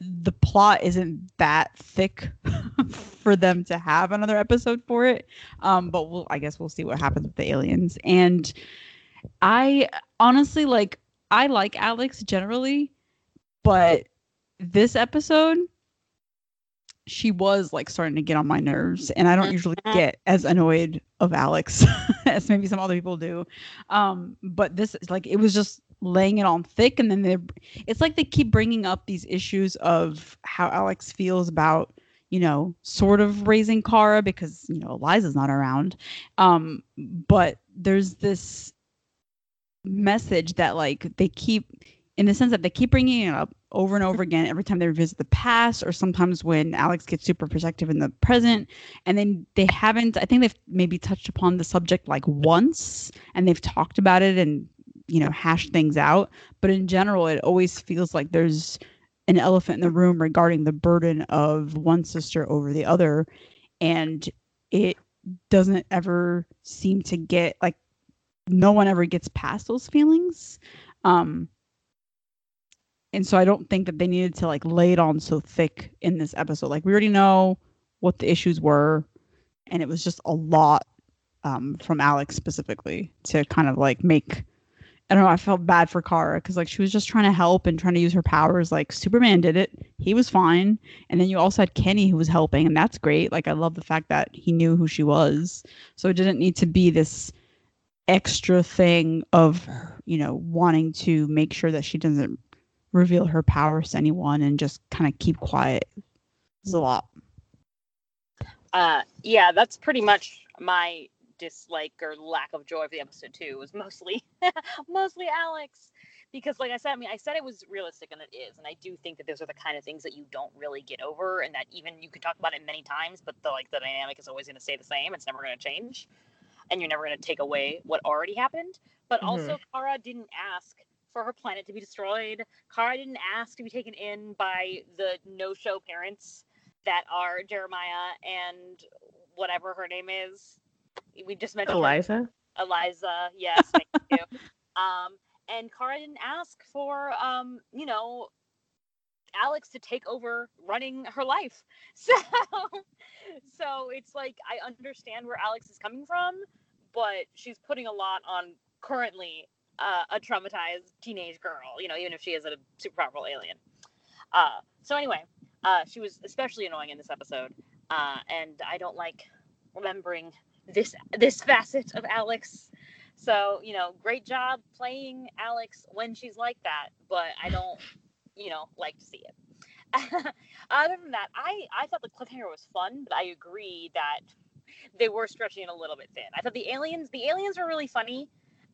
the plot isn't that thick for them to have another episode for it. Um, but we'll I guess we'll see what happens with the aliens. And I honestly like I like Alex generally, but this episode she was like starting to get on my nerves and I don't usually mm-hmm. get as annoyed of Alex as maybe some other people do. Um, but this like it was just laying it on thick and then they it's like they keep bringing up these issues of how alex feels about you know, sort of raising Kara because, you know, Eliza's not around. Um, but there's this message that like they keep in the sense that they keep bringing it up over and over again every time they revisit the past or sometimes when alex gets super protective in the present and then they haven't i think they've maybe touched upon the subject like once and they've talked about it and you know hash things out but in general it always feels like there's an elephant in the room regarding the burden of one sister over the other and it doesn't ever seem to get like no one ever gets past those feelings um and so I don't think that they needed to like lay it on so thick in this episode. Like we already know what the issues were, and it was just a lot um, from Alex specifically to kind of like make. I don't know. I felt bad for Kara because like she was just trying to help and trying to use her powers. Like Superman did it; he was fine. And then you also had Kenny who was helping, and that's great. Like I love the fact that he knew who she was, so it didn't need to be this extra thing of you know wanting to make sure that she doesn't reveal her powers to anyone and just kind of keep quiet. It's a lot. Uh, yeah, that's pretty much my dislike or lack of joy for the episode too. Was mostly, mostly Alex, because like I said, I mean, I said it was realistic, and it is, and I do think that those are the kind of things that you don't really get over, and that even you can talk about it many times, but the like the dynamic is always going to stay the same. It's never going to change, and you're never going to take away what already happened. But mm-hmm. also, Kara didn't ask for her planet to be destroyed. Kara didn't ask to be taken in by the no-show parents that are Jeremiah and whatever her name is. We just mentioned Eliza. Her. Eliza, yes, thank you. Um, and Kara didn't ask for, um, you know, Alex to take over running her life. So, so it's like I understand where Alex is coming from, but she's putting a lot on currently uh, a traumatized teenage girl, you know, even if she is a super powerful alien. Uh, so anyway, uh, she was especially annoying in this episode, uh, and I don't like remembering this this facet of Alex. So you know, great job playing Alex when she's like that, but I don't, you know, like to see it. Other than that, I I thought the cliffhanger was fun, but I agree that they were stretching it a little bit thin. I thought the aliens the aliens were really funny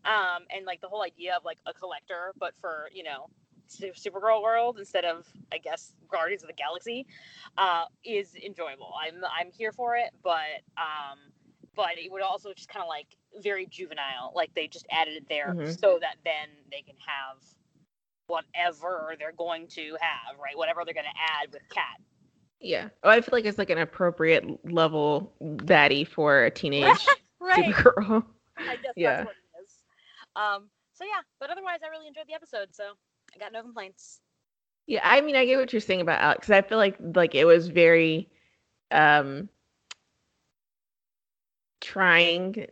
um, and like the whole idea of like a collector, but for you know Supergirl world instead of I guess Guardians of the Galaxy, uh, is enjoyable. I'm I'm here for it, but um, but it would also just kind of like very juvenile. Like they just added it there mm-hmm. so that then they can have whatever they're going to have, right? Whatever they're going to add with Cat. Yeah. Oh, I feel like it's like an appropriate level daddy for a teenage right. Supergirl. I guess yeah. That's what it is. Um, so yeah, but otherwise, I really enjoyed the episode, so I got no complaints. Yeah, I mean, I get what you're saying about Alex. I feel like like it was very um trying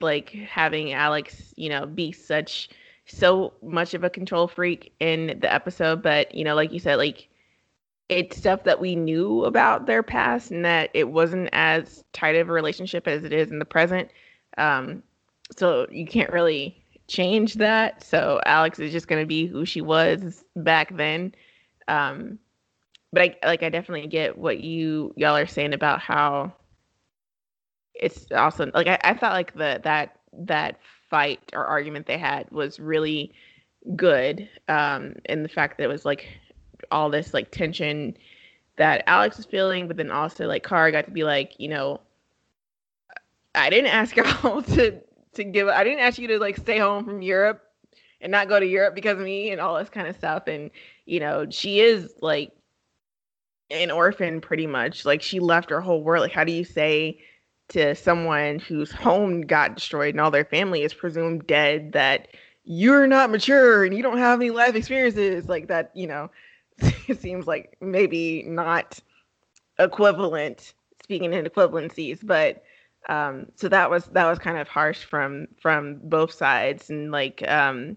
like having Alex, you know, be such so much of a control freak in the episode, but you know, like you said, like it's stuff that we knew about their past and that it wasn't as tight of a relationship as it is in the present. Um, so you can't really change that. So Alex is just going to be who she was back then. Um, but I like I definitely get what you y'all are saying about how it's also like I, I thought like the that that fight or argument they had was really good. Um, and the fact that it was like all this like tension that Alex was feeling, but then also like Kara got to be like, you know, I didn't ask y'all to to give I didn't ask you to like stay home from Europe and not go to Europe because of me and all this kind of stuff. And, you know, she is like an orphan pretty much. Like she left her whole world. Like, how do you say to someone whose home got destroyed and all their family is presumed dead that you're not mature and you don't have any life experiences like that, you know, it seems like maybe not equivalent speaking in equivalencies, but um so that was that was kind of harsh from from both sides. And like um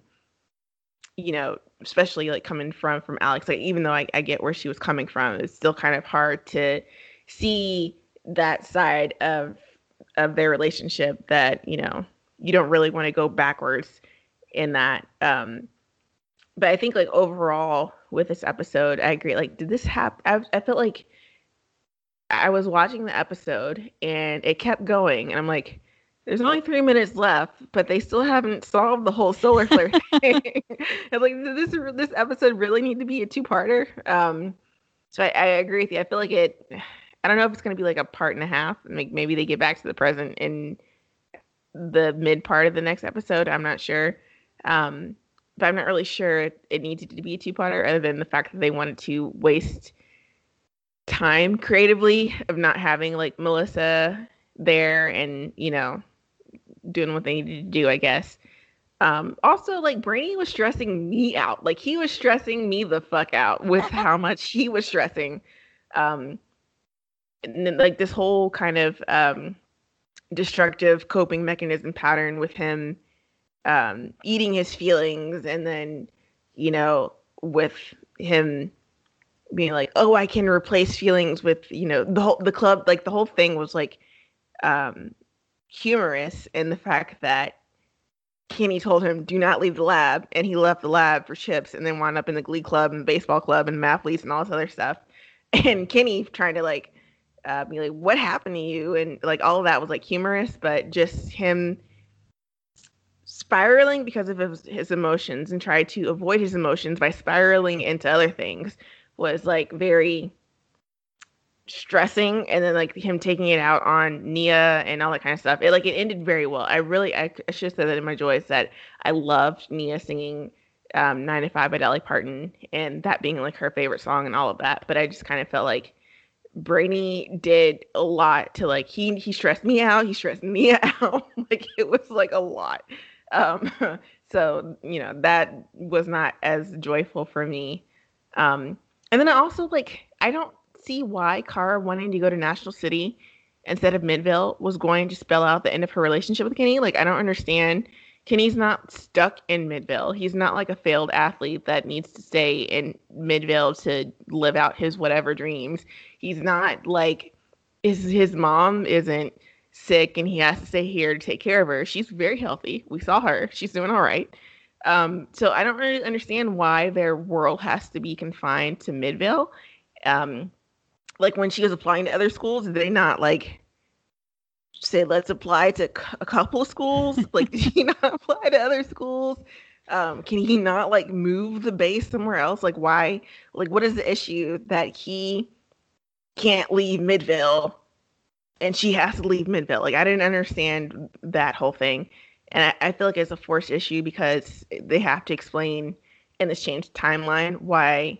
you know especially like coming from from alex like even though I, I get where she was coming from it's still kind of hard to see that side of of their relationship that you know you don't really want to go backwards in that um but i think like overall with this episode i agree like did this happen I, I felt like I was watching the episode and it kept going, and I'm like, there's only three minutes left, but they still haven't solved the whole solar flare thing. and like, this this episode really need to be a two-parter? Um, so I, I agree with you. I feel like it. I don't know if it's going to be like a part and a half. Like maybe they get back to the present in the mid part of the next episode. I'm not sure. Um, but I'm not really sure it, needed to be a two-parter, other than the fact that they wanted to waste time creatively of not having like Melissa there and you know doing what they needed to do, I guess. Um, also, like Brainy was stressing me out. Like he was stressing me the fuck out with how much he was stressing. Um, like this whole kind of um, destructive coping mechanism pattern with him um, eating his feelings, and then you know with him being like, "Oh, I can replace feelings with you know the whole the club." Like the whole thing was like um, humorous in the fact that Kenny told him, "Do not leave the lab," and he left the lab for chips, and then wound up in the Glee Club and baseball club and mathletes and all this other stuff. And Kenny trying to like uh, be like, "What happened to you?" and like all of that was like humorous, but just him spiraling because of his, emotions and try to avoid his emotions by spiraling into other things was like very stressing and then like him taking it out on Nia and all that kind of stuff. It like it ended very well. I really I, I should have said that in my joys that I loved Nia singing um 9 to 5 by Dolly Parton and that being like her favorite song and all of that. But I just kind of felt like Brainy did a lot to like he he stressed me out, he stressed me out. like it was like a lot. Um so you know that was not as joyful for me. Um and then I also like I don't see why Kara wanting to go to National City instead of Midvale was going to spell out the end of her relationship with Kenny. Like I don't understand. Kenny's not stuck in Midvale. He's not like a failed athlete that needs to stay in Midvale to live out his whatever dreams. He's not like his his mom isn't sick and he has to stay here to take care of her. She's very healthy. We saw her. She's doing all right. Um, so I don't really understand why their world has to be confined to Midvale. Um, like when she was applying to other schools, did they not like say let's apply to a couple of schools? like did he not apply to other schools? Um, can he not like move the base somewhere else? Like why? Like what is the issue that he can't leave Midvale and she has to leave Midvale. Like I didn't understand that whole thing, and I, I feel like it's a forced issue because they have to explain in this changed timeline why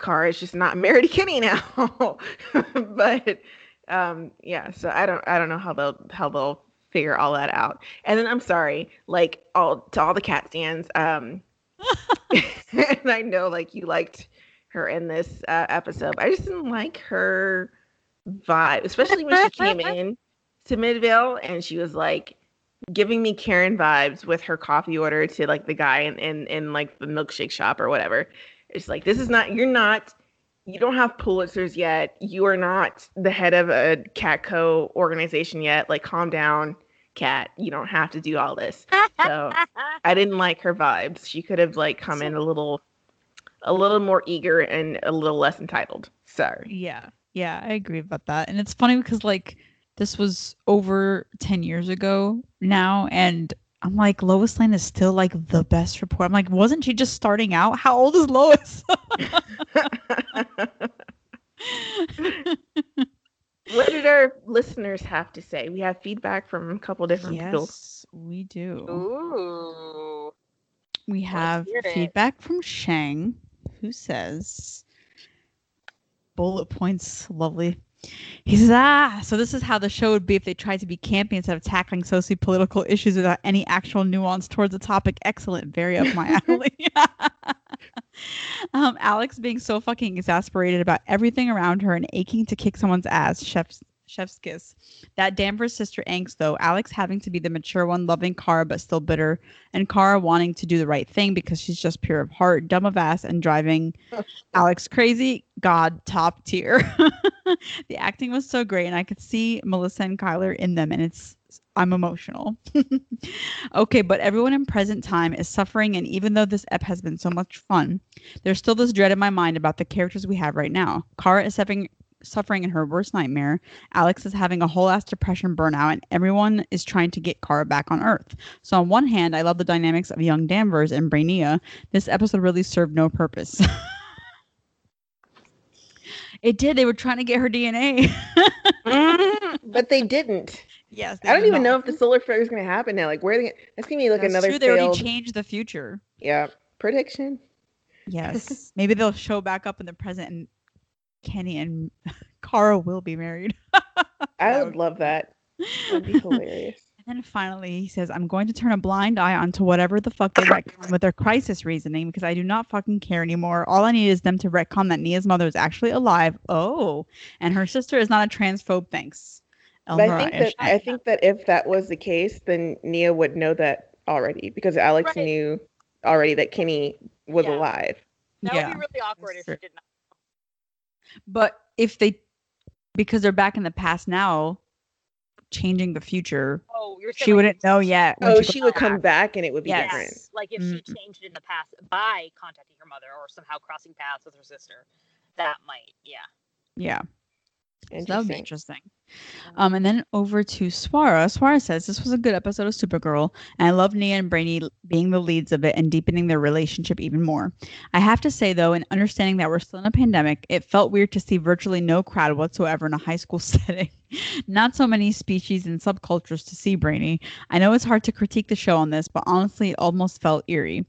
Kara is just not married to Kenny now. but um, yeah, so I don't I don't know how they'll how they'll figure all that out. And then I'm sorry, like all to all the cat stands. Um, and I know like you liked her in this uh, episode. I just didn't like her vibe, especially when she came in to Midvale and she was like giving me Karen vibes with her coffee order to like the guy in in, in like the milkshake shop or whatever. It's like this is not you're not you don't have Pulitzers yet. You are not the head of a Catco organization yet. Like calm down, Cat. You don't have to do all this. So I didn't like her vibes. She could have like come in a little a little more eager and a little less entitled. Sorry. Yeah. Yeah, I agree about that. And it's funny because like this was over 10 years ago now and I'm like, Lois Lane is still like the best report. I'm like, wasn't she just starting out? How old is Lois? what did our listeners have to say? We have feedback from a couple different yes, people. we do. Ooh. We have hear it. feedback from Shang, who says, bullet points, lovely. He says, ah, so this is how the show would be if they tried to be campy instead of tackling socio-political issues without any actual nuance towards the topic. Excellent. Very up my alley. um, Alex being so fucking exasperated about everything around her and aching to kick someone's ass. Chef's chef's kiss. That Danvers sister angst though, Alex having to be the mature one, loving Kara but still bitter, and Kara wanting to do the right thing because she's just pure of heart, dumb of ass, and driving Alex crazy. God, top tier. the acting was so great, and I could see Melissa and Chyler in them, and it's I'm emotional. okay, but everyone in present time is suffering, and even though this ep has been so much fun, there's still this dread in my mind about the characters we have right now. Kara is stepping suffering in her worst nightmare. Alex is having a whole ass depression burnout, and everyone is trying to get Kara back on Earth. So on one hand, I love the dynamics of young Danvers and Brainia. This episode really served no purpose. it did. They were trying to get her DNA. Mm, but they didn't. yes. I don't even know if the solar flare is going to happen now. Like, where are they? That's going to be like That's another true. They already changed the future. Yeah, prediction. Yes. Maybe they'll show back up in the present and Kenny and Kara will be married. I would would- love that. That'd be hilarious. And then finally, he says, I'm going to turn a blind eye onto whatever the fuck they retcon with their crisis reasoning because I do not fucking care anymore. All I need is them to retcon that Nia's mother is actually alive. Oh, and her sister is not a transphobe. Thanks. But I think that I think that if that was the case, then Nia would know that already because Alex Right. knew already that Kenny was Yeah. alive. That yeah. would be really awkward if true. she did not. But if they, because they're back in the past now, changing the future, Oh, you're she like, wouldn't know yet. Oh, she she goes would come back. back and it would be Yes. different. Like if Mm. she changed it in the past by contacting her mother or somehow crossing paths with her sister, that might, yeah. Yeah. So that would be Interesting. interesting. Um, and then over to Swara. Swara says this was a good episode of Supergirl, and I love Nia and Brainy being the leads of it and deepening their relationship even more. I have to say though, in understanding that we're still in a pandemic, it felt weird to see virtually no crowd whatsoever in a high school setting. Not so many species and subcultures to see Brainy. I know it's hard to critique the show on this, but honestly, it almost felt eerie.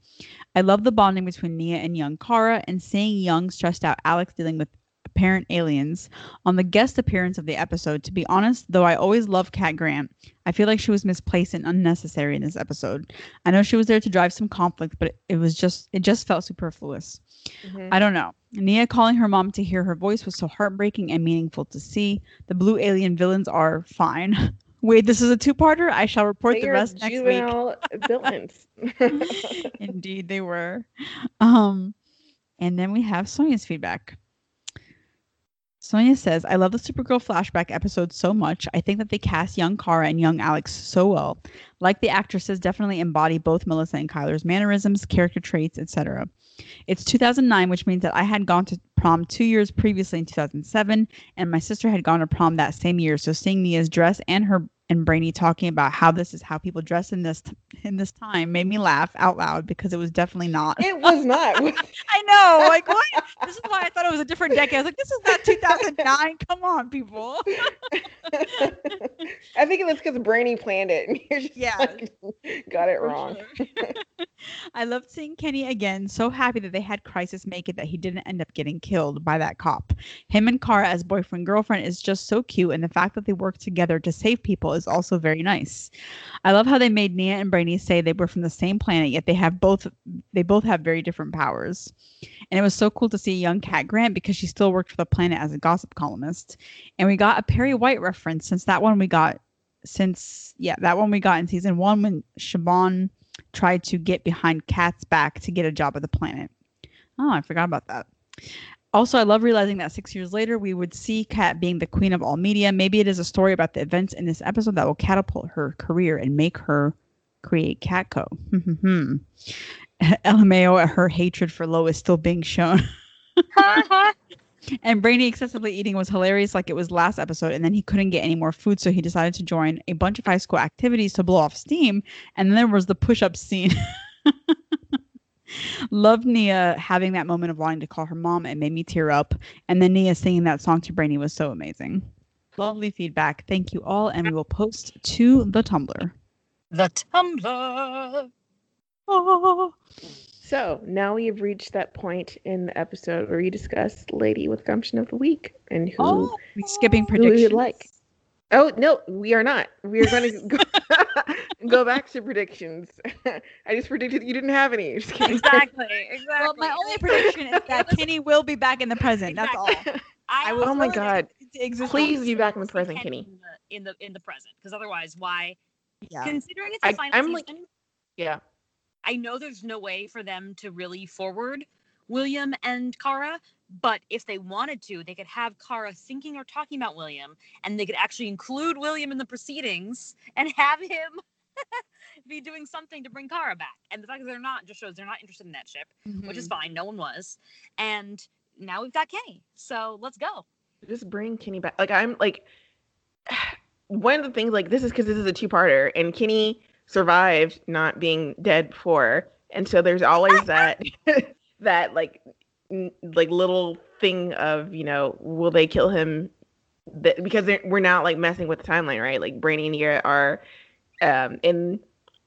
I love the bonding between Nia and young Kara, and seeing young, stressed out Alex dealing with apparent aliens on the guest appearance of the episode. To be honest, though I always loved Kat Grant, I feel like she was misplaced and unnecessary in this episode. I know she was there to drive some conflict, but it was just it just felt superfluous. Mhm. I don't know. Nia calling her mom to hear her voice was so heartbreaking and meaningful to see. The blue alien villains are fine. Wait, this is a two-parter. I shall report They the rest next week. villains. Indeed, they were. Um, and then we have Sonia's feedback. Sonia says, I love the Supergirl flashback episode so much. I think that they cast young Kara and young Alex so well. Like the actresses, definitely embody both Melissa and Chyler's mannerisms, character traits, etc. It's 2009, which means that I had gone to prom two years previously in 2007, and my sister had gone to prom that same year. So seeing Nia's dress and her and Brainy talking about how this is how people dress in this in this time made me laugh out loud because it was definitely not. it was not. I know, like what? this is why I thought it was a different decade. I was like, this is not 2009. Come on, people. I think it's because Brainy planned it and Yeah. like, got it wrong. sure. I loved seeing Kenny again. So happy that they had Crisis make it that he didn't end up getting killed by that cop. Him and Kara as boyfriend girlfriend is just so cute, and the fact that they work together to save people is also very nice. I love how they made Nia and Brainy say they were from the same planet, yet they have both they both have very different powers. And it was so cool to see young Cat Grant because she still worked for the planet as a gossip columnist. And we got a Perry White reference since that one we got since yeah, that one we got in season one when Siobhan tried to get behind Kat's back to get a job at the planet. Oh, I forgot about that. Also, I love realizing that six years later, we would see Kat being the queen of all media. Maybe it is a story about the events in this episode that will catapult her career and make her create Catco. LMAO at her hatred for Lois still being shown. And Brainy excessively eating was hilarious, like it was last episode. And then he couldn't get any more food, so he decided to join a bunch of high school activities to blow off steam. And then there was the push up scene. Loved Nia having that moment of wanting to call her mom. It made me tear up. And then Nia singing that song to Brainy was so amazing. Lovely feedback. Thank you all. And we will post to the Tumblr. the Tumblr. Oh. So now we have reached that point in the episode where we discuss Lady with Gumption of the Week and who. Oh, we skipping Who we would predictions. like. Oh no, we are not. We are going to go, go back to predictions. I just predicted you didn't have any. Just kidding. Exactly. Exactly. Well, my only prediction is that Kenny will be back in the present. That's all. I, I will Oh my God. Please be back in the present, Kenny Kenny. in the in the, in the present because otherwise, why? Yeah. Considering it's the I- final I'm season, like- Yeah. I know there's no way for them to really forward William and Kara, but if they wanted to, they could have Kara thinking or talking about William, and they could actually include William in the proceedings and have him be doing something to bring Kara back. And the fact that they're not just shows they're not interested in that ship, which is Mhm. fine. No one was. And now we've got Kenny. So let's go. just bring Kenny back. Like I'm like one of the things like this is because this is a two-parter, and Kenny survived not being dead before, and so there's always that that like n- like little thing of you know will they kill him? That because we're not like messing with the timeline right? Like Brainy and Nia are um in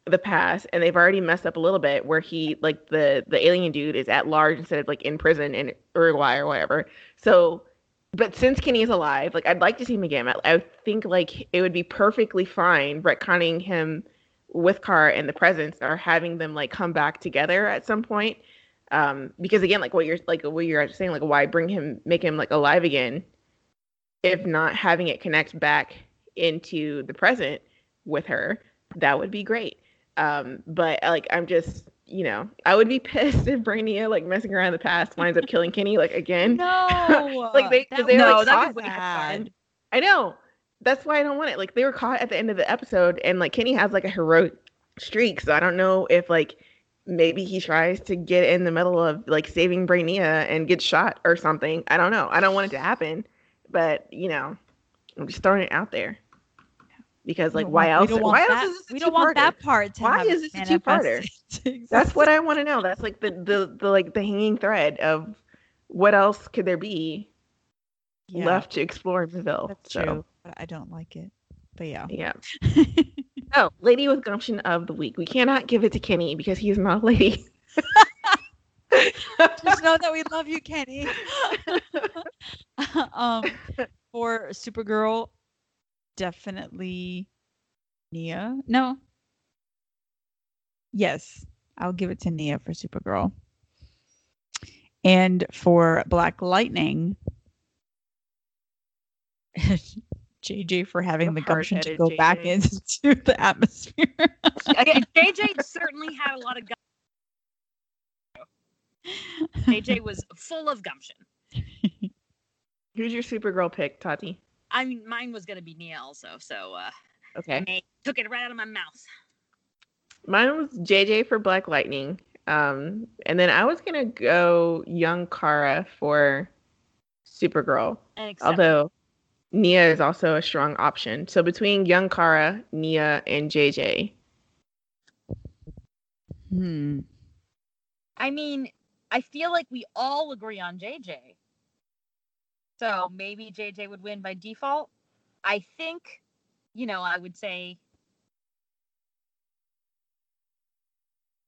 the past and they've already messed up a little bit where he like the the alien dude is at large instead of like in prison in Uruguay or whatever. So but since Kenny is alive like I'd like to see him again. I, think like it would be perfectly fine retconning him with Car in the presence or having them like come back together at some point um because again like what you're like what you're saying like why bring him make him like alive again if not having it connect back into the present with her that would be great. Um but like i'm just you know i would be pissed if brainia like messing around in the past winds up killing kenny like again. No, like they because that they were no, like that'd caught be at the bad. i know. That's why i don't want it. Like they were caught at the end of the episode and like kenny has like a heroic streak so i don't know if like maybe he tries to get in the middle of like saving Brainia and get shot or something. I don't know. I don't want it to happen, but you know, I'm just throwing it out there because like why want- else? Want Why that, else is this a we don't want two-parter? that part to Why is this a two-parter? That's what I want to know. That's like the, the the like the hanging thread of what else could there be Yeah, left to explore in Seville. That's so, true, but I don't like it. But yeah. Yeah. Oh, lady with gumption of the week. We cannot give it to Kenny because he's not a lady. Just know that we love you, Kenny. um, for Supergirl, definitely Nia. No. Yes, I'll give it to Nia for Supergirl. And for Black Lightning, JJ for having The the gumption to hard-headed go back into the atmosphere. Okay, JJ certainly had a lot of gumption. JJ was full of gumption. Who's your Supergirl pick, Tati? I mean, mine was gonna be Nia also, so uh, Okay. I took it right out of my mouth. Mine was JJ for Black Lightning. Um, and then I was gonna go young Kara for Supergirl. And accept Although Nia is also a strong option. So between young Kara, Nia, and JJ. hmm. I mean, I feel like we all agree on JJ. So maybe JJ would win by default. I think, you know, I would say.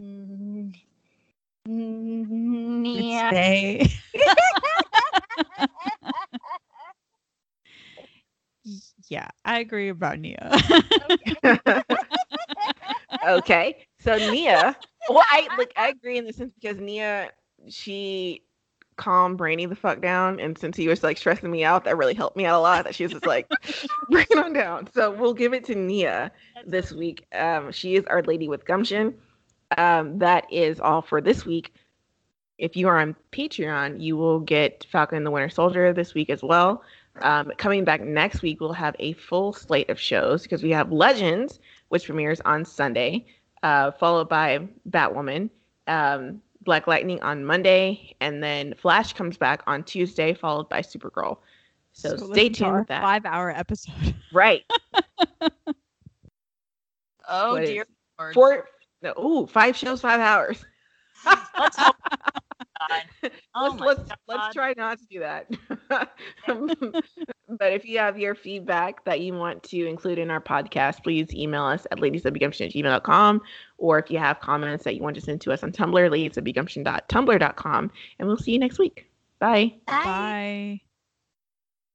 Mm, Let's Yeah. Yeah, I agree about Nia. okay. So Nia, well, I like I agree in the sense because Nia, she calmed Brainy the fuck down, and since he was like stressing me out, that really helped me out a lot. That she was just like, bring it on down. So we'll give it to Nia this week. Um, she is our lady with gumption. Um, that is all for this week. If you are on Patreon, you will get Falcon and the Winter Soldier this week as well. Um, coming back next week, we'll have a full slate of shows because we have Legends, which premieres on Sunday, uh, followed by Batwoman, um, Black Lightning on Monday, and then Flash comes back on Tuesday, followed by Supergirl. So, listen stay tuned our with that. Five-hour episode. Right. Oh What is- dear Lord. Four. No, ooh, five shows, five hours. Let's hope not. Oh let's let's, God. let's try not to do that. but if you have your feedback that you want to include in our podcast, please email us at ladiesofbegumption at gmail.com. Or if you have comments that you want to send to us on Tumblr, ladiesofbegumption.tumblr.com. And we'll see you next week. Bye. Bye.